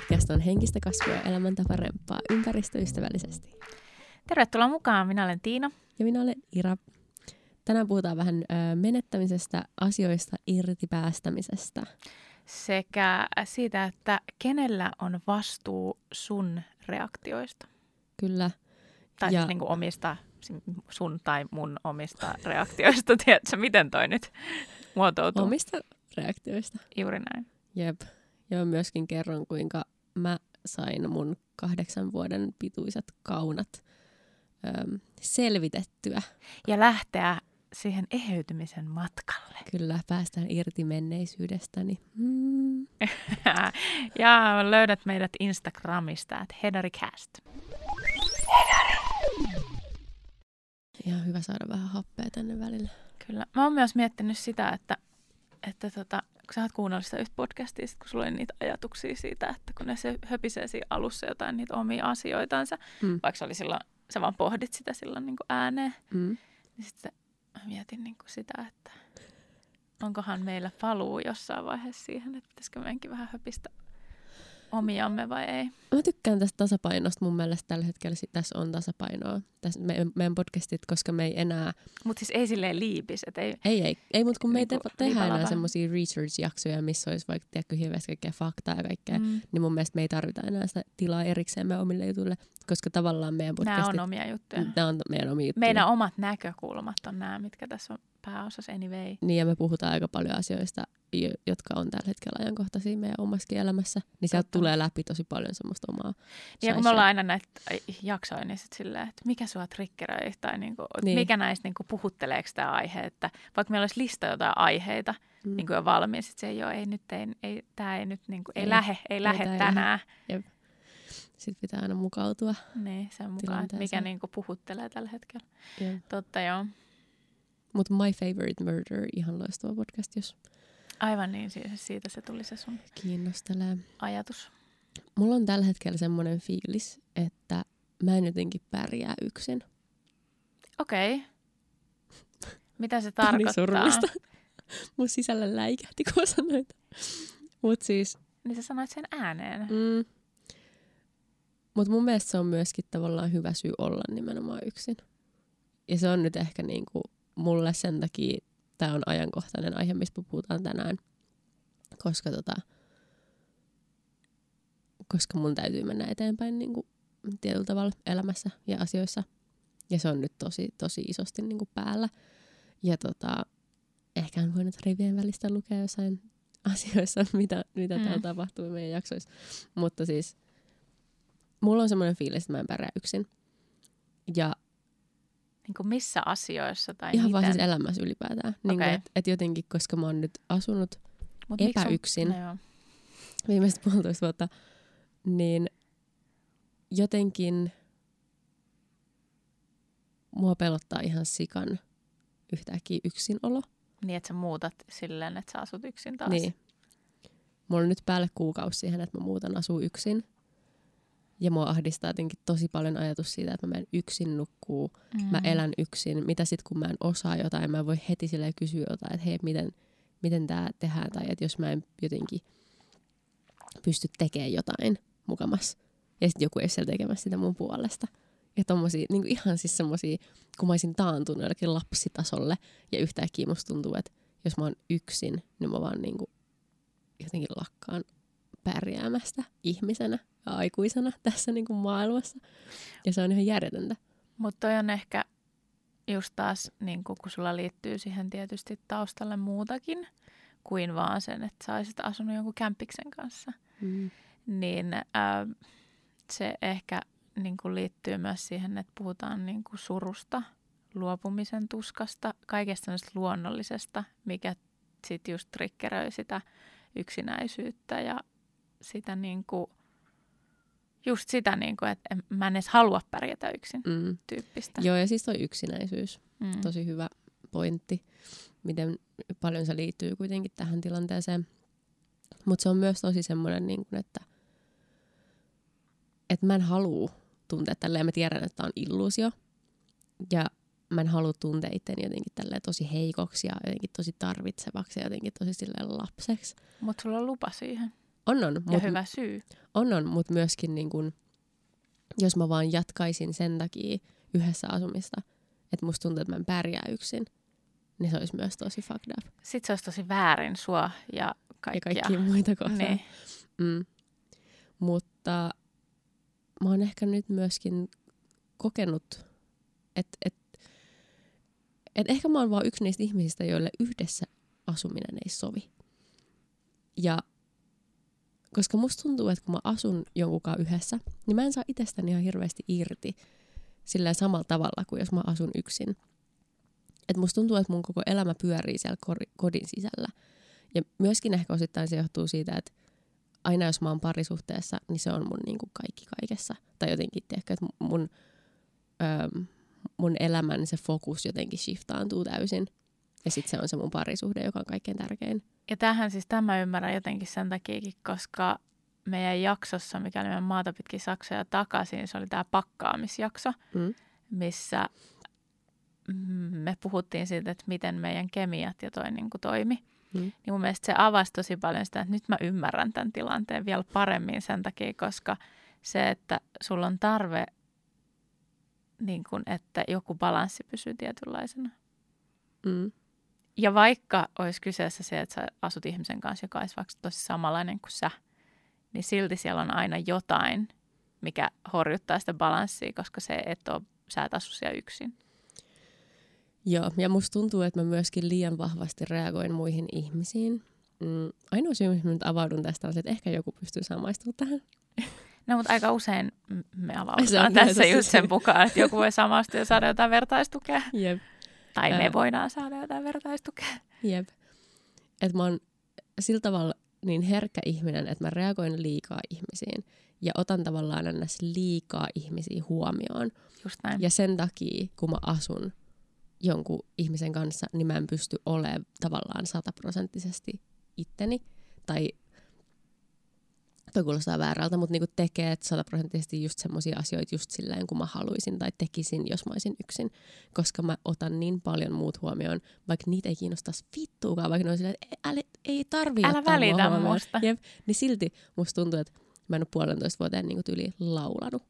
podcast on henkistä kasvua ja elämäntapa remppaa ympäristöystävällisesti. Tervetuloa mukaan, minä olen Tiina. Ja minä olen Ira. Tänään puhutaan vähän menettämisestä, asioista irti päästämisestä. Sekä siitä, että kenellä on vastuu sun reaktioista. Kyllä. Tai Ja- siis niin kuin omista, sun tai mun omista reaktioista. Tiedätkö, miten toi nyt muotoutuu? Omista reaktioista. Juuri näin. Jep. Ja myöskin kerron, kuinka mä sain mun kahdeksan vuoden pituiset kaunat ö, selvitettyä. Ja lähteä siihen eheytymisen matkalle. Kyllä, päästään irti menneisyydestäni. Mm. ja löydät meidät Instagramista, että Hedaricast. Ihan hyvä saada vähän happea tänne välillä. Kyllä. Mä oon myös miettinyt sitä, että, että tota, kun sä oot kuunnellut sitä yhtä podcastia, sit kun sulla oli niitä ajatuksia siitä, että kun ne se höpisee siinä alussa jotain niitä omia asioitansa, Mm. vaikka se oli silloin, sä vaan pohdit sitä silloin niin kuin ääneen, Mm. niin sitten mä mietin niin kuin sitä, että onkohan meillä paluu jossain vaiheessa siihen, että pitäisikö meidänkin vähän höpistä omiamme vai ei. Mä tykkään tästä tasapainosta. Mun mielestä tällä hetkellä tässä on tasapainoa. Tässä me, meidän podcastit, koska me ei enää... Mutta siis ei silleen liipis, että ei, Ei, ei, ei mutta kun me ei Niinku tehdä enää semmoisia research-jaksoja, missä olisi vaikka tiedätkö, hirveästi kaikkea faktaa ja kaikkea, mm. niin mun mielestä me ei tarvita enää sitä tilaa erikseen meidän omille jutuille, koska tavallaan meidän nämä podcastit... on omia juttuja. Nämä on meidän omia juttuja. Meidän omat näkökulmat on nämä, mitkä tässä on pääosassa anyway. Niin, ja me puhutaan aika paljon asioista, jo- jotka on tällä hetkellä ajankohtaisia meidän omassakin elämässä. Niin sieltä tulee läpi tosi paljon semmoista omaa Ja kun me ollaan aina näitä jaksoja, niin sit silleen, että mikä sua triggeröi tai niinku, Niin. niin. mikä näistä niinku puhutteleeko tämä aihe, että vaikka meillä olisi lista jotain aiheita Mm. niin kuin jo valmiin, sit se ei ole, ei nyt, ei, ei, tämä ei nyt niinku, ei, Ei. lähe, ei, lähe tää ei tänään. Sitten pitää aina mukautua. Niin, sen mukaan, että mikä niinku puhuttelee tällä hetkellä. Yeah. Totta joo. Mutta My Favorite Murder, ihan loistava podcast, jos Aivan niin, siitä, siitä se tuli se sun kiinnostelee. ajatus. Mulla on tällä hetkellä semmoinen fiilis, että mä en jotenkin pärjää yksin. Okei. Okay. Mitä se niin tarkoittaa? surullista. Mun sisällä läikähti, kun mä sanoin. Mut siis, Niin sä sanoit sen ääneen. mm, mut mun mielestä se on myöskin tavallaan hyvä syy olla nimenomaan yksin. Ja se on nyt ehkä niinku mulle sen takia, tää on ajankohtainen aihe, mistä puhutaan tänään. Koska tota, koska mun täytyy mennä eteenpäin niinku tietyllä tavalla elämässä ja asioissa. Ja se on nyt tosi, tosi isosti niinku päällä. Ja tota, ehkä on voinut rivien välistä lukea jossain asioissa, mitä, mitä mm. täällä tapahtuu meidän jaksoissa. Mutta siis mulla on semmoinen fiilis, että mä en pärjää yksin. Ja Niin kuin missä asioissa tai ihan miten? vaan siis elämässä ylipäätään. Niin Okei. että et jotenkin, koska mä oon nyt asunut Mut epäyksin. No joo. viimeiset puolitoista vuotta, niin jotenkin mua pelottaa ihan sikan yhtäkkiä yksinolo. Niin, että sä muutat silleen, että sä asut yksin taas. Niin. Mulla on nyt päälle kuukausi siihen, että mä muutan asuu yksin. Ja mua ahdistaa jotenkin tosi paljon ajatus siitä, että mä menen yksin nukkuu. Mm. Mä elän yksin. Mitä sit kun mä en osaa jotain, mä en voi heti silleen kysyä jotain, että hei, miten, miten tämä tehdään. Tai että jos mä en jotenkin pysty tekemään jotain mukamas. Ja sitten joku ei ole siellä tekemässä sitä mun puolesta. Ja tommosia, niin ihan siis semmosia, kun mä olisin taantunut jollekin lapsitasolle. Ja yhtäkkiä musta tuntuu, että jos mä oon yksin, niin mä vaan niin kuin jotenkin lakkaan pärjäämästä ihmisenä ja aikuisena tässä niin kuin maailmassa. Ja se on ihan järjetöntä. Mutta on ehkä just taas, niin kun sulla liittyy siihen tietysti taustalle muutakin kuin vaan sen, että sä olisit asunut jonkun kämppiksen kanssa. Mm. Niin ää, se ehkä niin kuin liittyy myös siihen, että puhutaan niin kuin surusta, luopumisen tuskasta, kaikesta luonnollisesta, mikä sitten just triggeröi sitä yksinäisyyttä ja sitä niin kuin, just sitä, niin kuin, että mä en edes halua pärjätä yksin Mm. tyyppistä. Joo, ja siis toi yksinäisyys. Mm. Tosi hyvä pointti, miten paljon se liittyy kuitenkin tähän tilanteeseen. Mutta se on myös tosi semmoinen, niin kuin, että, että mä en halua tuntea tälleen. Mä tiedän, että tämä on illuusio. Ja mä en halua tuntea itteni jotenkin tälleen tosi heikoksi ja jotenkin tosi tarvitsevaksi ja jotenkin tosi silleen lapseksi. Mutta sulla on lupa siihen. On, on. ja Mut, hyvä syy. on, on, mutta myöskin niin kun, jos mä vaan jatkaisin sen takia yhdessä asumista, että musta tuntuu, että mä en pärjää yksin, niin se olisi myös tosi fucked up. Sitten se olisi tosi väärin sua ja Ja kaikkia. kaikkia muita kohtaan. Niin. Mm. Mutta mä oon ehkä nyt myöskin kokenut, että et, et ehkä mä oon vaan yksi niistä ihmisistä, joille yhdessä asuminen ei sovi. Ja koska musta tuntuu, että kun mä asun jonkunkaan yhdessä, niin mä en saa itsestäni ihan hirveästi irti sillä samalla tavalla kuin jos mä asun yksin. Et musta tuntuu, että mun koko elämä pyörii siellä kodin sisällä. Ja myöskin ehkä osittain se johtuu siitä, että aina jos mä oon parisuhteessa, niin se on mun niin kuin kaikki kaikessa. Tai jotenkin, tiedätkö, että mun, öö, mun elämän se fokus jotenkin shiftaantuu täysin. Ja sitten se on se mun parisuhde, joka on kaikkein tärkein. Ja tähän siis tämä ymmärrän jotenkin sen takiakin, koska meidän jaksossa, mikä oli meidän maata pitkin Saksoja takaisin, se oli tämä pakkaamisjakso, Mm. missä mm, me puhuttiin siitä, että miten meidän kemiat ja toi niin kuin toimi. Mm. Niin mun mielestä se avasi tosi paljon sitä, että nyt mä ymmärrän tämän tilanteen vielä paremmin sen takia, koska se, että sulla on tarve, niin kuin, että joku balanssi pysyy tietynlaisena. Mm. Ja vaikka olisi kyseessä se, että sä asut ihmisen kanssa, joka olisi vaikka tosi samanlainen kuin sä, niin silti siellä on aina jotain, mikä horjuttaa sitä balanssia, koska se et ole, sä et asu siellä yksin. Joo, ja musta tuntuu, että mä myöskin liian vahvasti reagoin muihin ihmisiin. Mm. Ainoa syy, mihin mä nyt avaudun tästä on se, että ehkä joku pystyy samaistumaan tähän. No, mutta aika usein me avaudutaan tässä just sen mukaan, että joku voi samastua ja saada jotain vertaistukea. Jep. Tai Ää. me voidaan saada jotain vertaistukea. Jep. Että mä oon sillä tavalla niin herkkä ihminen, että mä reagoin liikaa ihmisiin. Ja otan tavallaan aina liikaa ihmisiä huomioon. Just näin. Ja sen takia, kun mä asun jonkun ihmisen kanssa, niin mä en pysty olemaan tavallaan sataprosenttisesti itteni. Tai toi kuulostaa väärältä, mutta niinku tekee sataprosenttisesti just semmoisia asioita just silleen, kun mä haluaisin tai tekisin, jos mä olisin yksin. Koska mä otan niin paljon muut huomioon, vaikka niitä ei kiinnostaisi vittuukaan, vaikka ne on silleen, että ei, ei tarvii Älä ottaa mua välitä huomioon. musta. Jep, niin silti musta tuntuu, että mä en ole puolentoista vuoteen niinku tyli laulanut.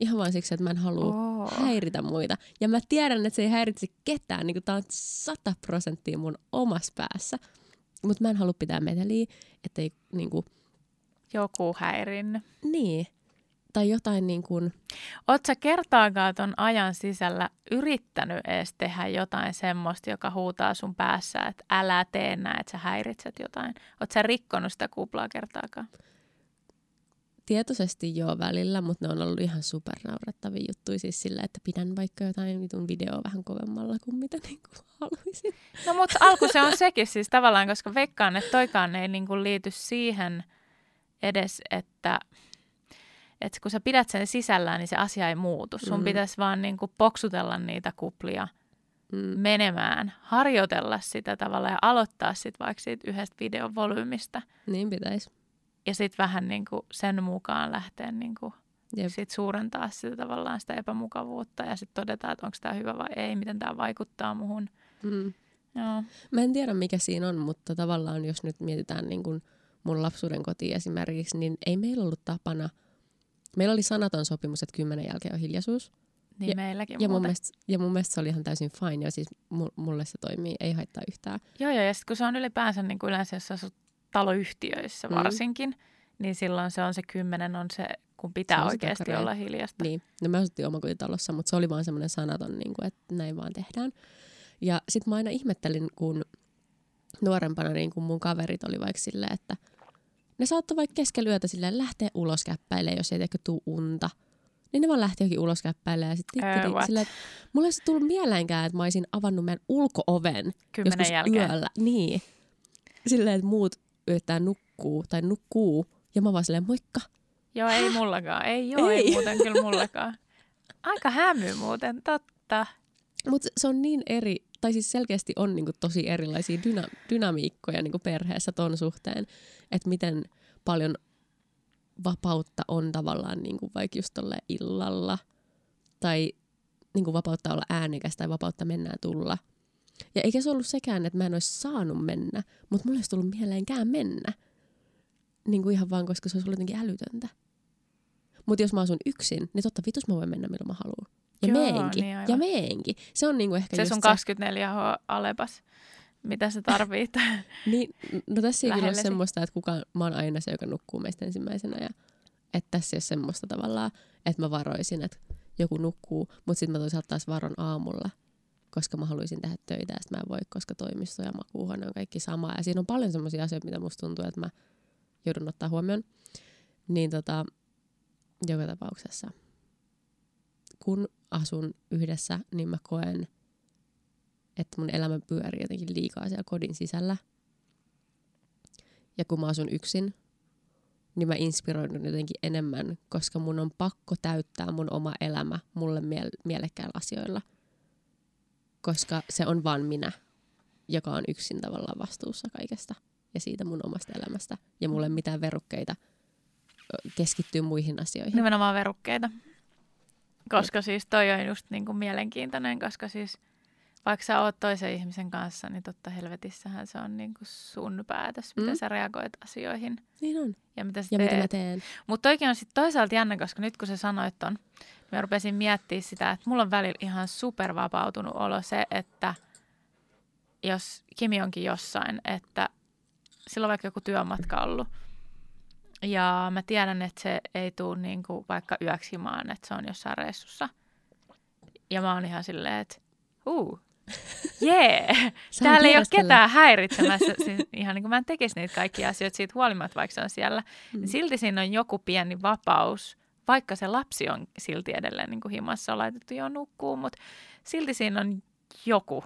Ihan vaan siksi, että mä en halua Oo. häiritä muita. Ja mä tiedän, että se ei häiritse ketään. Niin tää on sata prosenttia mun omassa päässä. Mutta mä en halua pitää meteliä, ettei niin kuin, Joku häirinnyt. niin. Tai jotain niin kuin, Oletko kertaakaan ton ajan sisällä yrittänyt edes tehdä jotain semmoista, joka huutaa sun päässä, että älä tee näin, että sä häiritset jotain? Oletko sä rikkonut sitä kuplaa kertaakaan? tietoisesti joo välillä, mutta ne on ollut ihan supernaurettavia juttuja. Siis sillä, että pidän vaikka jotain vitun videoa vähän kovemmalla kuin mitä niin kuin haluaisin. No mutta alku se on sekin siis tavallaan, koska veikkaan, että toikaan ei niinku liity siihen edes, että, että kun sä pidät sen sisällään, niin se asia ei muutu. Sun Mm. pitäisi vaan niinku poksutella niitä kuplia Mm. menemään, harjoitella sitä tavalla ja aloittaa sitten vaikka siitä yhdestä videon volyymista. Niin pitäisi. Ja sitten vähän niinku sen mukaan lähteä niinku Jep. sit suurentaa sitä tavallaan sitä epämukavuutta ja sitten todetaan, että onko tämä hyvä vai ei, miten tämä vaikuttaa muhun. Mm. Joo. Mä en tiedä, mikä siinä on, mutta tavallaan jos nyt mietitään niin kuin mun lapsuuden kotiin esimerkiksi, niin ei meillä ollut tapana. Meillä oli sanaton sopimus, että kymmenen jälkeen on hiljaisuus. Niin Ja- meilläkin Ja mun, mielestä, ja mun mielestä se oli ihan täysin fine, ja siis mu- mulle se toimii, ei haittaa yhtään. Joo, joo, ja sitten kun se on ylipäänsä niin kuin yleensä, jos asut taloyhtiöissä Mm. varsinkin, niin silloin se on se kymmenen on se, kun pitää Se oikeasti olla hiljasta. Niin, no me asuttiin omakotitalossa, mutta se oli vaan semmoinen sanaton, niin kuin, että näin vaan tehdään. Ja sit mä aina ihmettelin, kun nuorempana niin kun mun kaverit oli vaikka silleen, että ne saattoi vaikka keskellä yötä silleen lähteä ulos käppäilemään, jos ei tuu unta. Niin ne vaan lähti johonkin ulos käppäilemään ja sitten what? silleen, että mulla ei tullut mieleenkään, että mä olisin avannut meidän ulko-oven Kymmenen joskus jälkeen. yöllä. Niin. Silleen, että muut yrittää nukkuu tai nukkuu. Ja mä vaan silleen, moikka. Joo, ei mullakaan. Ei joo, ei, Ei. ei muuten kyllä mullakaan. Aika hämy muuten, totta. Mutta se on niin eri, tai siis selkeästi on niinku tosi erilaisia dyna- dynamiikkoja niinku perheessä ton suhteen, että miten paljon vapautta on tavallaan niinku vaikka just tolle illalla, tai niinku vapautta olla äänekäs tai vapautta mennä ja tulla. Ja eikä se ollut sekään, että mä en olisi saanut mennä, mutta mulle olisi tullut mieleenkään mennä. niin kuin ihan vaan, koska se olisi ollut jotenkin älytöntä. Mutta jos mä asun yksin, niin totta vitus mä voin mennä milloin mä haluan. Ja Joo, meenkin. niin aivan. ja meenkin. Se on niinku ehkä Se just sun 24H Alepas, mitä sä tarvit. Niin, no tässä ei kyllä ole semmoista, että kuka, mä oon aina se, joka nukkuu meistä ensimmäisenä. Ja, että tässä ei ole semmoista tavallaan, että mä varoisin, että joku nukkuu, mutta sitten mä toisaalta taas varon aamulla, koska mä haluaisin tehdä töitä ja mä en voi, koska toimisto ja makuuhuone on kaikki sama. Ja siinä on paljon semmoisia asioita, mitä musta tuntuu, että mä joudun ottaa huomioon. Niin tota, joka tapauksessa, kun asun yhdessä, niin mä koen, että mun elämä pyörii jotenkin liikaa siellä kodin sisällä. Ja kun mä asun yksin, niin mä inspiroidun jotenkin enemmän, koska mun on pakko täyttää mun oma elämä mulle miele- mielekkäillä asioilla. Koska se on vaan minä, joka on yksin tavallaan vastuussa kaikesta ja siitä mun omasta elämästä. Ja mulle mitään verukkeita keskittyy muihin asioihin. Nimenomaan verukkeita. Koska siis toi on just niinku mielenkiintoinen, koska siis vaikka sä oot toisen ihmisen kanssa, niin totta helvetissähän se on niinku sun päätös, miten Mm. sä reagoit asioihin Niin on. ja mitä sä Ja mitä mä teet. teen. Mutta toikin on sitten toisaalta jännä, koska nyt kun sä sanoit ton, mä rupesin miettimään sitä, että mulla on välillä ihan supervapautunut olo se, että jos Kimi onkin jossain, että sillä on vaikka joku työmatka ollut. Ja mä tiedän, että se ei tule niinku vaikka yöksi maan, että se on jossain reissussa. Ja mä oon ihan silleen, että huu, jee, Saan täällä ei ole ketään häiritsemässä. Siis ihan niin kuin mä en tekisi niitä kaikkia asioita siitä huolimatta, vaikka se on siellä. Mm. Mm. Silti siinä on joku pieni vapaus, vaikka se lapsi on silti edelleen niin kuin himassa on laitettu jo nukkuu, mutta silti siinä on joku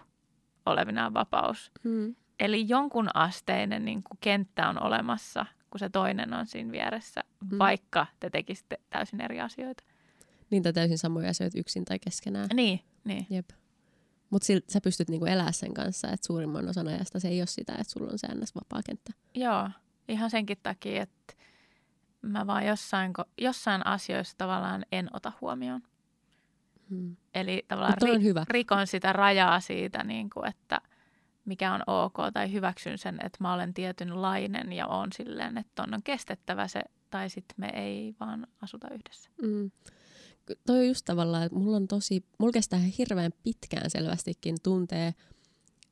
olevinaan vapaus. Mm. Eli jonkun asteinen niin kuin kenttä on olemassa, kun se toinen on siinä vieressä, Mm. vaikka te tekisitte täysin eri asioita. Niin tai täysin samoja asioita yksin tai keskenään. Niin, niin. Jep. Mutta sä pystyt niinku elää sen kanssa, että suurimman osan ajasta se ei ole sitä, että sulla on se ns. vapaa kenttä. Joo, ihan senkin takia, että mä vaan jossain, jossain asioissa tavallaan en ota huomioon. Hmm. Eli tavallaan on hyvä. rikon sitä rajaa siitä, niin kuin, että mikä on ok, tai hyväksyn sen, että mä olen tietynlainen ja on silleen, että on, on kestettävä se, tai sitten me ei vaan asuta yhdessä. Mm. Toi on just tavallaan, että mulla on tosi, mulla kestää hirveän pitkään selvästikin tuntee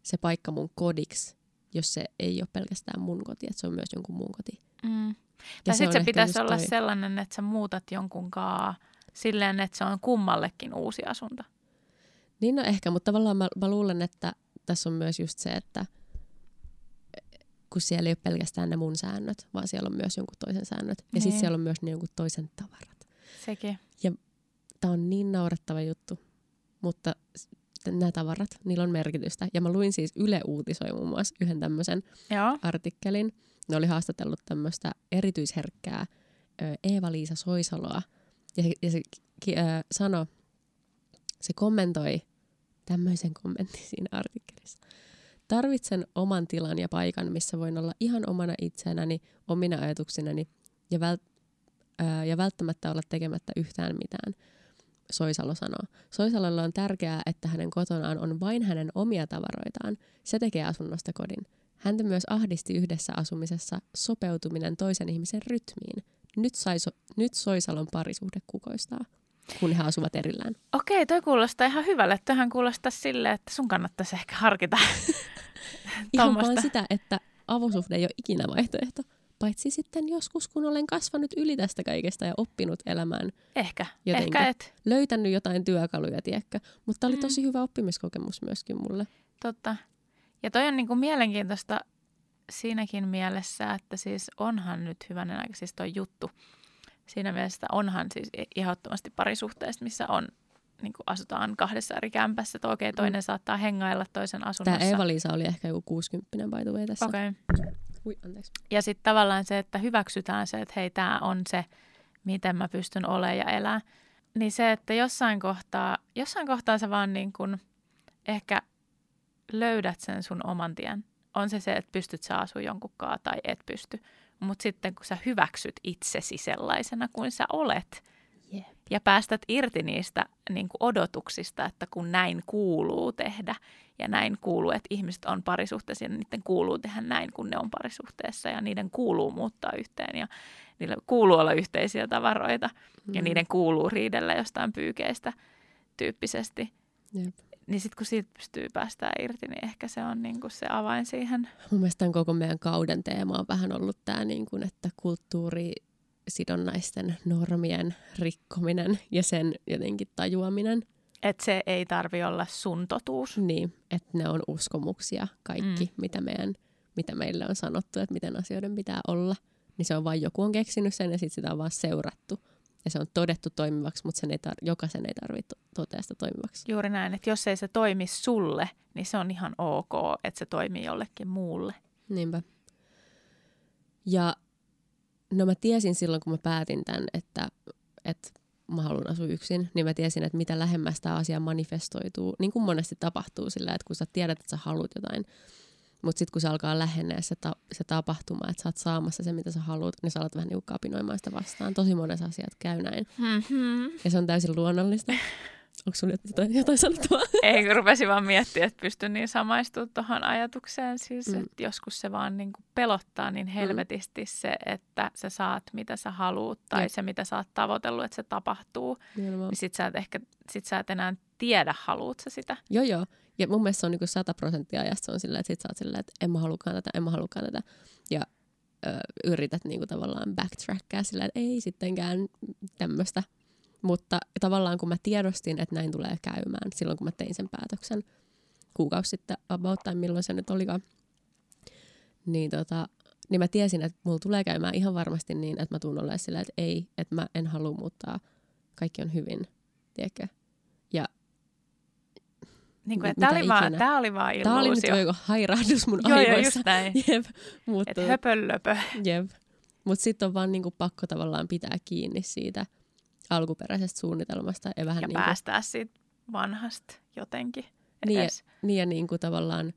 se paikka mun kodiksi, jos se ei ole pelkästään mun koti, että se on myös jonkun muun koti. Mm. Ja Tai sitten se ehkä pitäisi olla toi- sellainen, että sä muutat jonkun kaa silleen, että se on kummallekin uusi asunto. Niin no ehkä, mutta tavallaan mä, mä luulen, että tässä on myös just se, että kun siellä ei ole pelkästään ne mun säännöt, vaan siellä on myös jonkun toisen säännöt. Ja Niin. sitten siellä on myös ne jonkun toisen tavarat. Sekin. Tämä on niin naurettava juttu, mutta nämä tavarat, niillä on merkitystä. Ja mä luin siis Yle uutisoi muun muassa yhden tämmöisen Joo. artikkelin. Ne oli haastatellut tämmöistä erityisherkkää Eeva-Liisa Soisaloa. Ja se, ja se ki, ö, sanoi, se kommentoi tämmöisen kommentin siinä artikkelissa. Tarvitsen oman tilan ja paikan, missä voin olla ihan omana itsenäni, omina ajatuksinani ja, vält, ää, ja välttämättä olla tekemättä yhtään mitään. Soisalo sanoo. Soisalolle on tärkeää, että hänen kotonaan on vain hänen omia tavaroitaan. Se tekee asunnosta kodin. Häntä myös ahdisti yhdessä asumisessa sopeutuminen toisen ihmisen rytmiin. Nyt, sai so, nyt Soisalon parisuhde kukoistaa, kun he asuvat erillään. Okei, toi kuulostaa ihan hyvälle. Tähän kuulostaa silleen, että sun kannattaisi ehkä harkita Ihan vaan sitä, että avosuhde ei ole ikinä vaihtoehto. Paitsi sitten joskus, kun olen kasvanut yli tästä kaikesta ja oppinut elämään, Ehkä, Jotenkin. ehkä et. löytänyt jotain työkaluja, tiedätkö. Mutta oli Mm. tosi hyvä oppimiskokemus myöskin mulle. Totta. Ja toi on niinku mielenkiintoista siinäkin mielessä, että siis onhan nyt hyvänen aika siis toi juttu. Siinä mielessä onhan siis ehdottomasti parisuhteesta, missä on niin kuin asutaan kahdessa eri kämpässä, että okei, toinen saattaa hengailla toisen Tämä asunnossa. Eeva-Liisa oli ehkä joku 60 by the way tässä. Okei. Ui, anteeksi. Ja sitten tavallaan se, että hyväksytään se, että hei, tämä on se, miten mä pystyn olemaan ja elää. Niin se, että jossain kohtaa, jossain kohtaa sä vaan niin kun ehkä löydät sen sun oman tien. On se se, että pystyt sä asua jonkunkaan tai et pysty. Mutta sitten kun sä hyväksyt itsesi sellaisena kuin sä olet, Jep. ja päästät irti niistä niin kuin odotuksista, että kun näin kuuluu tehdä ja näin kuuluu, että ihmiset on parisuhteessa ja niiden kuuluu tehdä näin, kun ne on parisuhteessa ja niiden kuuluu muuttaa yhteen ja niillä kuuluu olla yhteisiä tavaroita mm. ja niiden kuuluu riidellä jostain pyykeistä tyyppisesti. Jep. Niin sitten kun siitä pystyy päästään irti, niin ehkä se on niinku se avain siihen. Mun mielestä tämän koko meidän kauden teema on vähän ollut tämä, niin kuin, että kulttuuri sidonnaisten normien rikkominen ja sen jotenkin tajuaminen. Että se ei tarvi olla sun totuus. Niin, että ne on uskomuksia kaikki, mm. mitä, meidän, mitä meille on sanottu, että miten asioiden pitää olla. Niin se on vain joku on keksinyt sen ja sitten sitä on vaan seurattu. Ja se on todettu toimivaksi, mutta sen ei tar- jokaisen ei tarvitse totea sitä toimivaksi. Juuri näin, että jos ei se toimi sulle, niin se on ihan ok, että se toimii jollekin muulle. Niinpä. Ja no mä tiesin silloin, kun mä päätin tämän, että, että mä haluan asua yksin, niin mä tiesin, että mitä lähemmäs tämä asia manifestoituu, niin kuin monesti tapahtuu sillä, että kun sä tiedät, että sä haluat jotain, mutta sitten kun se alkaa lähennä se, ta- se tapahtuma, että sä oot saamassa se, mitä sä haluat, niin sä alat vähän niinku kapinoimaan sitä vastaan. Tosi monessa asiat käy näin. Mm-hmm. Ja se on täysin luonnollista. Onko sulla jotain, jotain sanottavaa? Ei, kun rupesin vaan miettiä, että pystyn niin samaistumaan tuohon ajatukseen. Siis, mm. että joskus se vaan niin kuin pelottaa niin mm. helvetisti mm. se, että sä saat mitä sä haluut tai Jep. se, mitä sä oot tavoitellut, että se tapahtuu. Niin sit sä et ehkä, sit sä et enää tiedä, haluut sä sitä. Joo, joo. Ja mun mielestä se on niin 100 prosenttia ajasta se on silleen, että sit sä oot silleen, että en mä halukaan tätä, en mä halukaan tätä. Ja ö, yrität niin kuin tavallaan backtrackaa silleen, että ei sittenkään tämmöistä mutta tavallaan kun mä tiedostin, että näin tulee käymään silloin, kun mä tein sen päätöksen kuukausi sitten about tai milloin se nyt olikaan, niin, tota, niin mä tiesin, että mulla tulee käymään ihan varmasti niin, että mä tuun olemaan sillä, että ei, että mä en halua muuttaa, kaikki on hyvin, tiedätkö? Ja niin kuin, tämä, oli vaan, tämä oli vaan illuusio. Tämä oli nyt joku hairahdus mun Joo, aivoissa. just näin. Jep, mutta, Et höpöllöpö. Jep. Mutta sitten on vaan niinku pakko tavallaan pitää kiinni siitä – alkuperäisestä suunnitelmasta. Ja, vähän ja niin kuin, päästää siitä vanhasta jotenkin edes. Niin, niin ja niin kuin tavallaan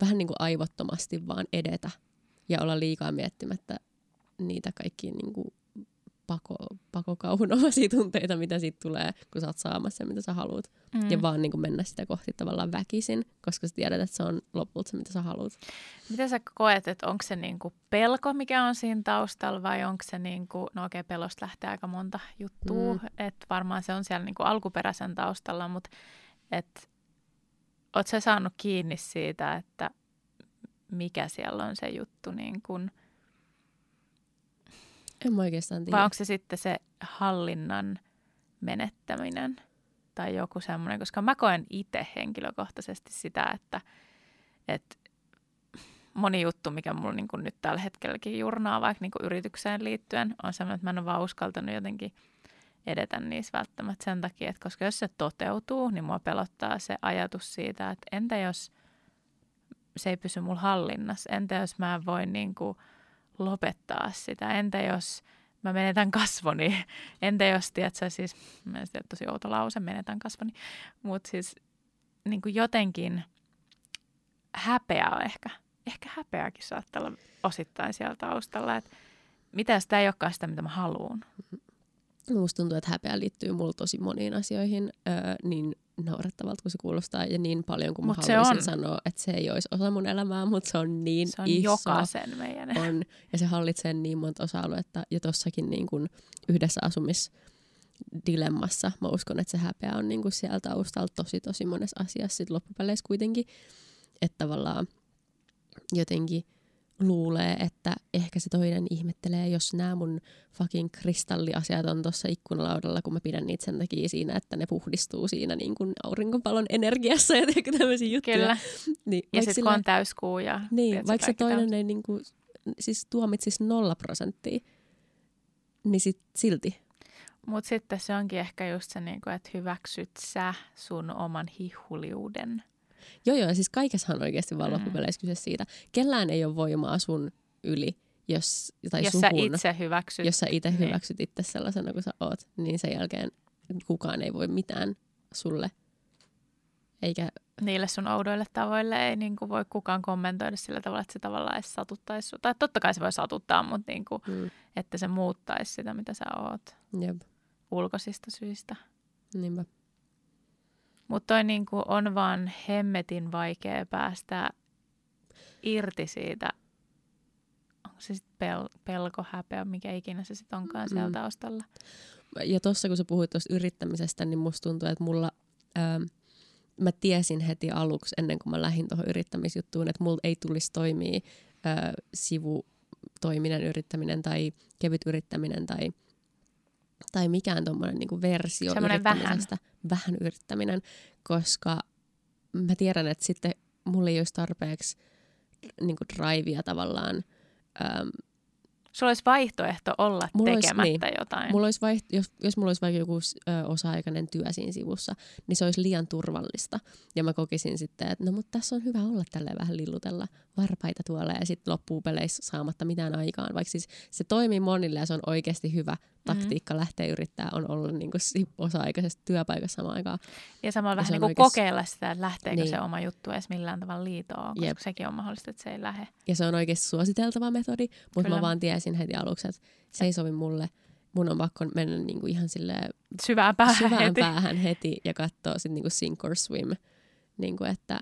vähän niin kuin aivottomasti vaan edetä ja olla liikaa miettimättä niitä kaikkia niin kuin pako, pakokauhunomaisia tunteita, mitä siitä tulee, kun sä oot saamassa se, mitä sä haluat. Mm. Ja vaan niin kuin mennä sitä kohti tavallaan väkisin, koska sä tiedät, että se on lopulta se, mitä sä haluat. Mitä sä koet, että onko se niin kuin pelko, mikä on siinä taustalla, vai onko se, niin kuin, no okei, okay, pelosta lähtee aika monta juttua, mm. että varmaan se on siellä niin kuin alkuperäisen taustalla, mutta että oot sä saanut kiinni siitä, että mikä siellä on se juttu niin kuin – en mä oikeastaan tiedä. Vai onko se sitten se hallinnan menettäminen tai joku semmoinen, koska mä koen itse henkilökohtaisesti sitä, että, että moni juttu, mikä mulla niin nyt tällä hetkelläkin jurnaa vaikka niin yritykseen liittyen, on semmoinen, että mä en ole vaan uskaltanut jotenkin edetä niissä välttämättä sen takia, että koska jos se toteutuu, niin mua pelottaa se ajatus siitä, että entä jos se ei pysy mulla hallinnassa, entä jos mä en voi niin kuin – lopettaa sitä? Entä jos mä menetän kasvoni? Entä jos, tiedätkö, siis, mä en tosi outo lause, menetän kasvoni, mutta siis niin kuin jotenkin häpeä on ehkä, ehkä häpeäkin saattaa olla osittain siellä taustalla, että mitä jos tämä ei olekaan sitä, mitä mä haluan? Musta tuntuu, että häpeä liittyy mulla tosi moniin asioihin, öö, niin naurettavalta kuin se kuulostaa ja niin paljon kuin Mut mä haluaisin on. sanoa, että se ei olisi osa mun elämää, mutta se on niin se on iso. jokaisen meidän. On, ja se hallitsee niin monta osa-aluetta ja tossakin niin kuin yhdessä asumisdilemmassa mä uskon, että se häpeä on niin kuin siellä taustalla tosi tosi monessa asiassa sit loppupeleissä kuitenkin, että tavallaan jotenkin – luulee, että ehkä se toinen ihmettelee, jos nämä mun fucking kristalliasiat on tuossa ikkunalaudalla, kun mä pidän niitä sen takia siinä, että ne puhdistuu siinä niin kuin aurinkopalon energiassa ja tämmöisiä juttuja. Kyllä. Niin, ja sitten kun on täyskuu ja... Niin, vaikka se toinen täys... ei niin kuin, siis tuomitsisi nolla prosenttia, niin sit silti. Mutta sitten se onkin ehkä just se, niin kuin, että hyväksyt sä sun oman hihuliuden Joo, joo, siis kaikessahan on oikeasti vaan mm. loppupeleissä kyse siitä. Kellään ei ole voimaa sun yli, jos, tai jos suhun, sä itse hyväksyt. Jos sä itse niin. hyväksyt itse sellaisena kuin sä oot, niin sen jälkeen kukaan ei voi mitään sulle. Eikä... Niille sun oudoille tavoille ei niin kuin voi kukaan kommentoida sillä tavalla, että se tavallaan edes satuttaisi. Tai totta kai se voi satuttaa, mutta niin kuin, mm. että se muuttaisi sitä, mitä sä oot. Jep. ulkoisista syistä. Niinpä. Mutta toi niinku on vaan hemmetin vaikea päästä irti siitä, onko se sitten pel- pelko, häpeä, mikä ikinä se sitten onkaan siellä Mm. taustalla. Ja tuossa kun sä puhuit tuosta yrittämisestä, niin musta tuntuu, että mulla, ähm, mä tiesin heti aluksi ennen kuin mä lähdin tuohon yrittämisjuttuun, että mulla ei tulisi toimia äh, sivutoiminen yrittäminen tai kevyt yrittäminen tai, tai mikään tuommoinen niinku versio vähän. yrittämisestä. Vähän yrittäminen, koska mä tiedän, että sitten mulla ei olisi tarpeeksi niinku drivea tavallaan ähm, Sulla olisi vaihtoehto olla Mulla olisi- tekemättä niin. jotain. Mulla olisi vaiht- jos, jos mulla olisi vaikka joku ö, osa-aikainen työ siinä sivussa, niin se olisi liian turvallista. Ja mä kokisin sitten, että no mutta tässä on hyvä olla tälleen vähän lillutella varpaita tuolla ja sitten loppuu peleissä saamatta mitään aikaan. Vaikka siis se toimii monille ja se on oikeasti hyvä taktiikka lähteä yrittää on olla niin kuin osa-aikaisessa työpaikassa samaan aikaan. Ja samalla Ja vähän niin kuin oikeas- kokeilla sitä, että lähteekö Niin. se oma juttu edes millään tavalla liitoon, koska Jep. sekin on mahdollista, että se ei lähde. Ja se on oikeasti suositeltava metodi, mutta Kyllä. mä vaan tiesin heti aluksi, että se ei sovi mulle. Mun on pakko mennä niin kuin ihan silleen Syvään päähän syvään heti. päähän heti ja katsoa sitten niinku sink or swim, niinku että,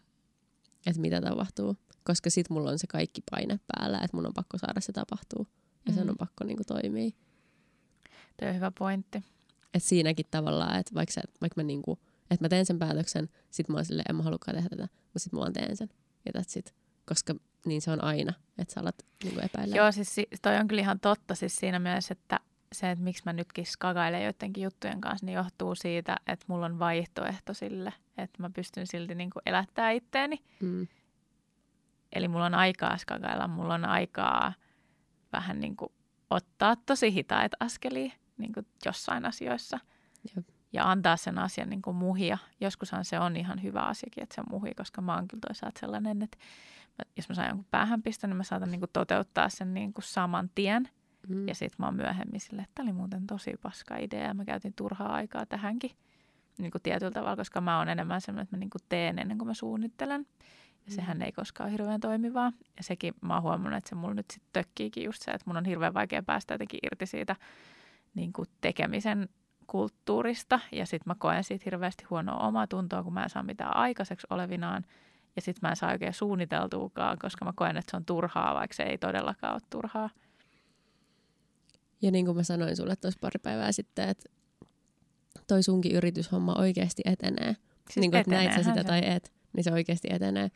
että mitä tapahtuu. Koska sit mulla on se kaikki paine päällä, että mun on pakko saada se tapahtuu. Ja sen Mm. on pakko niinku toimia. Tuo on hyvä pointti. Et siinäkin tavallaan, että vaikka, sä, vaikka mä, niinku, että mä teen sen päätöksen, sit mä oon silleen, en mä halukaan tehdä tätä, mutta sit mä vaan teen sen. Ja that's it. Koska niin se on aina, että sä alat niinku epäillä. Joo, siis si- toi on kyllä ihan totta siis siinä mielessä, että se, että miksi mä nytkin skagailen joidenkin juttujen kanssa, niin johtuu siitä, että mulla on vaihtoehto sille, että mä pystyn silti niin kuin elättää itteeni. Mm. Eli mulla on aikaa skagailla, mulla on aikaa vähän niin kuin ottaa tosi hitaita askelia niin kuin jossain asioissa. Jep. Ja antaa sen asian niin kuin muhia. Joskushan se on ihan hyvä asiakin, että se muhii, koska mä oon kyllä toisaalta sellainen, että jos mä saan jonkun päähänpistön, niin mä saatan niin kuin toteuttaa sen niin kuin saman tien. Mm. Ja sitten mä oon myöhemmin sille, että tämä oli muuten tosi paska idea ja mä käytin turhaa aikaa tähänkin niin kuin tietyllä tavalla, koska mä oon enemmän sellainen, että mä niin kuin teen ennen kuin mä suunnittelen. Ja sehän ei koskaan ole hirveän toimivaa. Ja sekin mä oon huomannut, että se mulla nyt sitten tökkiikin just se, että mun on hirveän vaikea päästä jotenkin irti siitä niin kuin tekemisen kulttuurista. Ja sitten mä koen siitä hirveästi huonoa omaa tuntoa, kun mä en saa mitään aikaiseksi olevinaan. Ja sitten mä en saa oikein suunniteltuukaan, koska mä koen, että se on turhaa, vaikka se ei todellakaan ole turhaa. Ja niin kuin mä sanoin sulle tuossa pari päivää sitten, että toi sunkin yrityshomma oikeasti etenee. Siis niin kuin, että näit sä sitä se. tai et, niin se oikeasti etenee.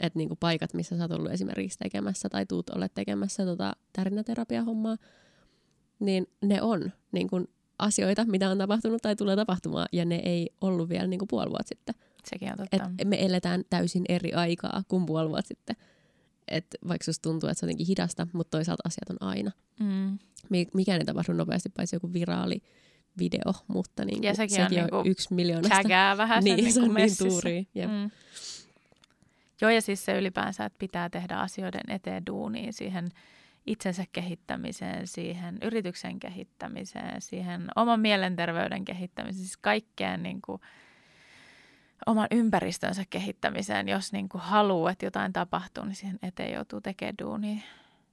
Että niin kuin paikat, missä sä oot ollut esimerkiksi tekemässä tai tuut olet tekemässä tota tärinäterapiahommaa, niin ne on niin kuin asioita, mitä on tapahtunut tai tulee tapahtumaan, ja ne ei ollut vielä niin kuin puoli vuotta sitten. Sekin on totta. Et me eletään täysin eri aikaa kuin puoli vuotta sitten. Et vaikka susta tuntuu, että se on jotenkin hidasta, mutta toisaalta asiat on aina. Mm. Mi- Mikään ei tapahdu nopeasti, paitsi joku viraali video, mutta niin kuin, sekin on sekin on, niinku yksi miljoonasta. Kägää vähän sen Niin, niin se on niin tuuri. Jep. Mm. Joo, ja siis se ylipäänsä, että pitää tehdä asioiden eteen duunia siihen itsensä kehittämiseen, siihen yrityksen kehittämiseen, siihen oman mielenterveyden kehittämiseen, siis kaikkeen niin kuin oman ympäristönsä kehittämiseen. Jos niin kuin haluaa, että jotain tapahtuu, niin siihen eteen joutuu tekemään duunia.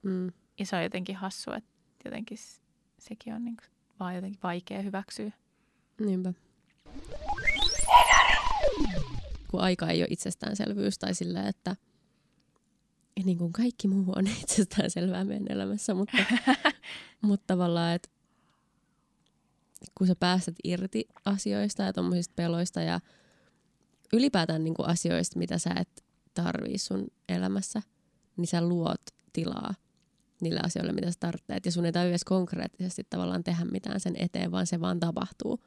Mm. Ja se on jotenkin hassu, että jotenkin sekin on niin kuin vaan jotenkin vaikea hyväksyä. Niinpä. Kun aika ei ole itsestäänselvyys tai sillä, että niin kuin kaikki muu on itsestäänselvää meidän elämässä, mutta, mutta tavallaan, että kun sä pääset irti asioista ja tuommoisista peloista ja ylipäätään niin kuin asioista, mitä sä et tarvii sun elämässä, niin sä luot tilaa niille asioille, mitä sä tarvitset. Ja sun ei tarvitse konkreettisesti tavallaan tehdä mitään sen eteen, vaan se vaan tapahtuu.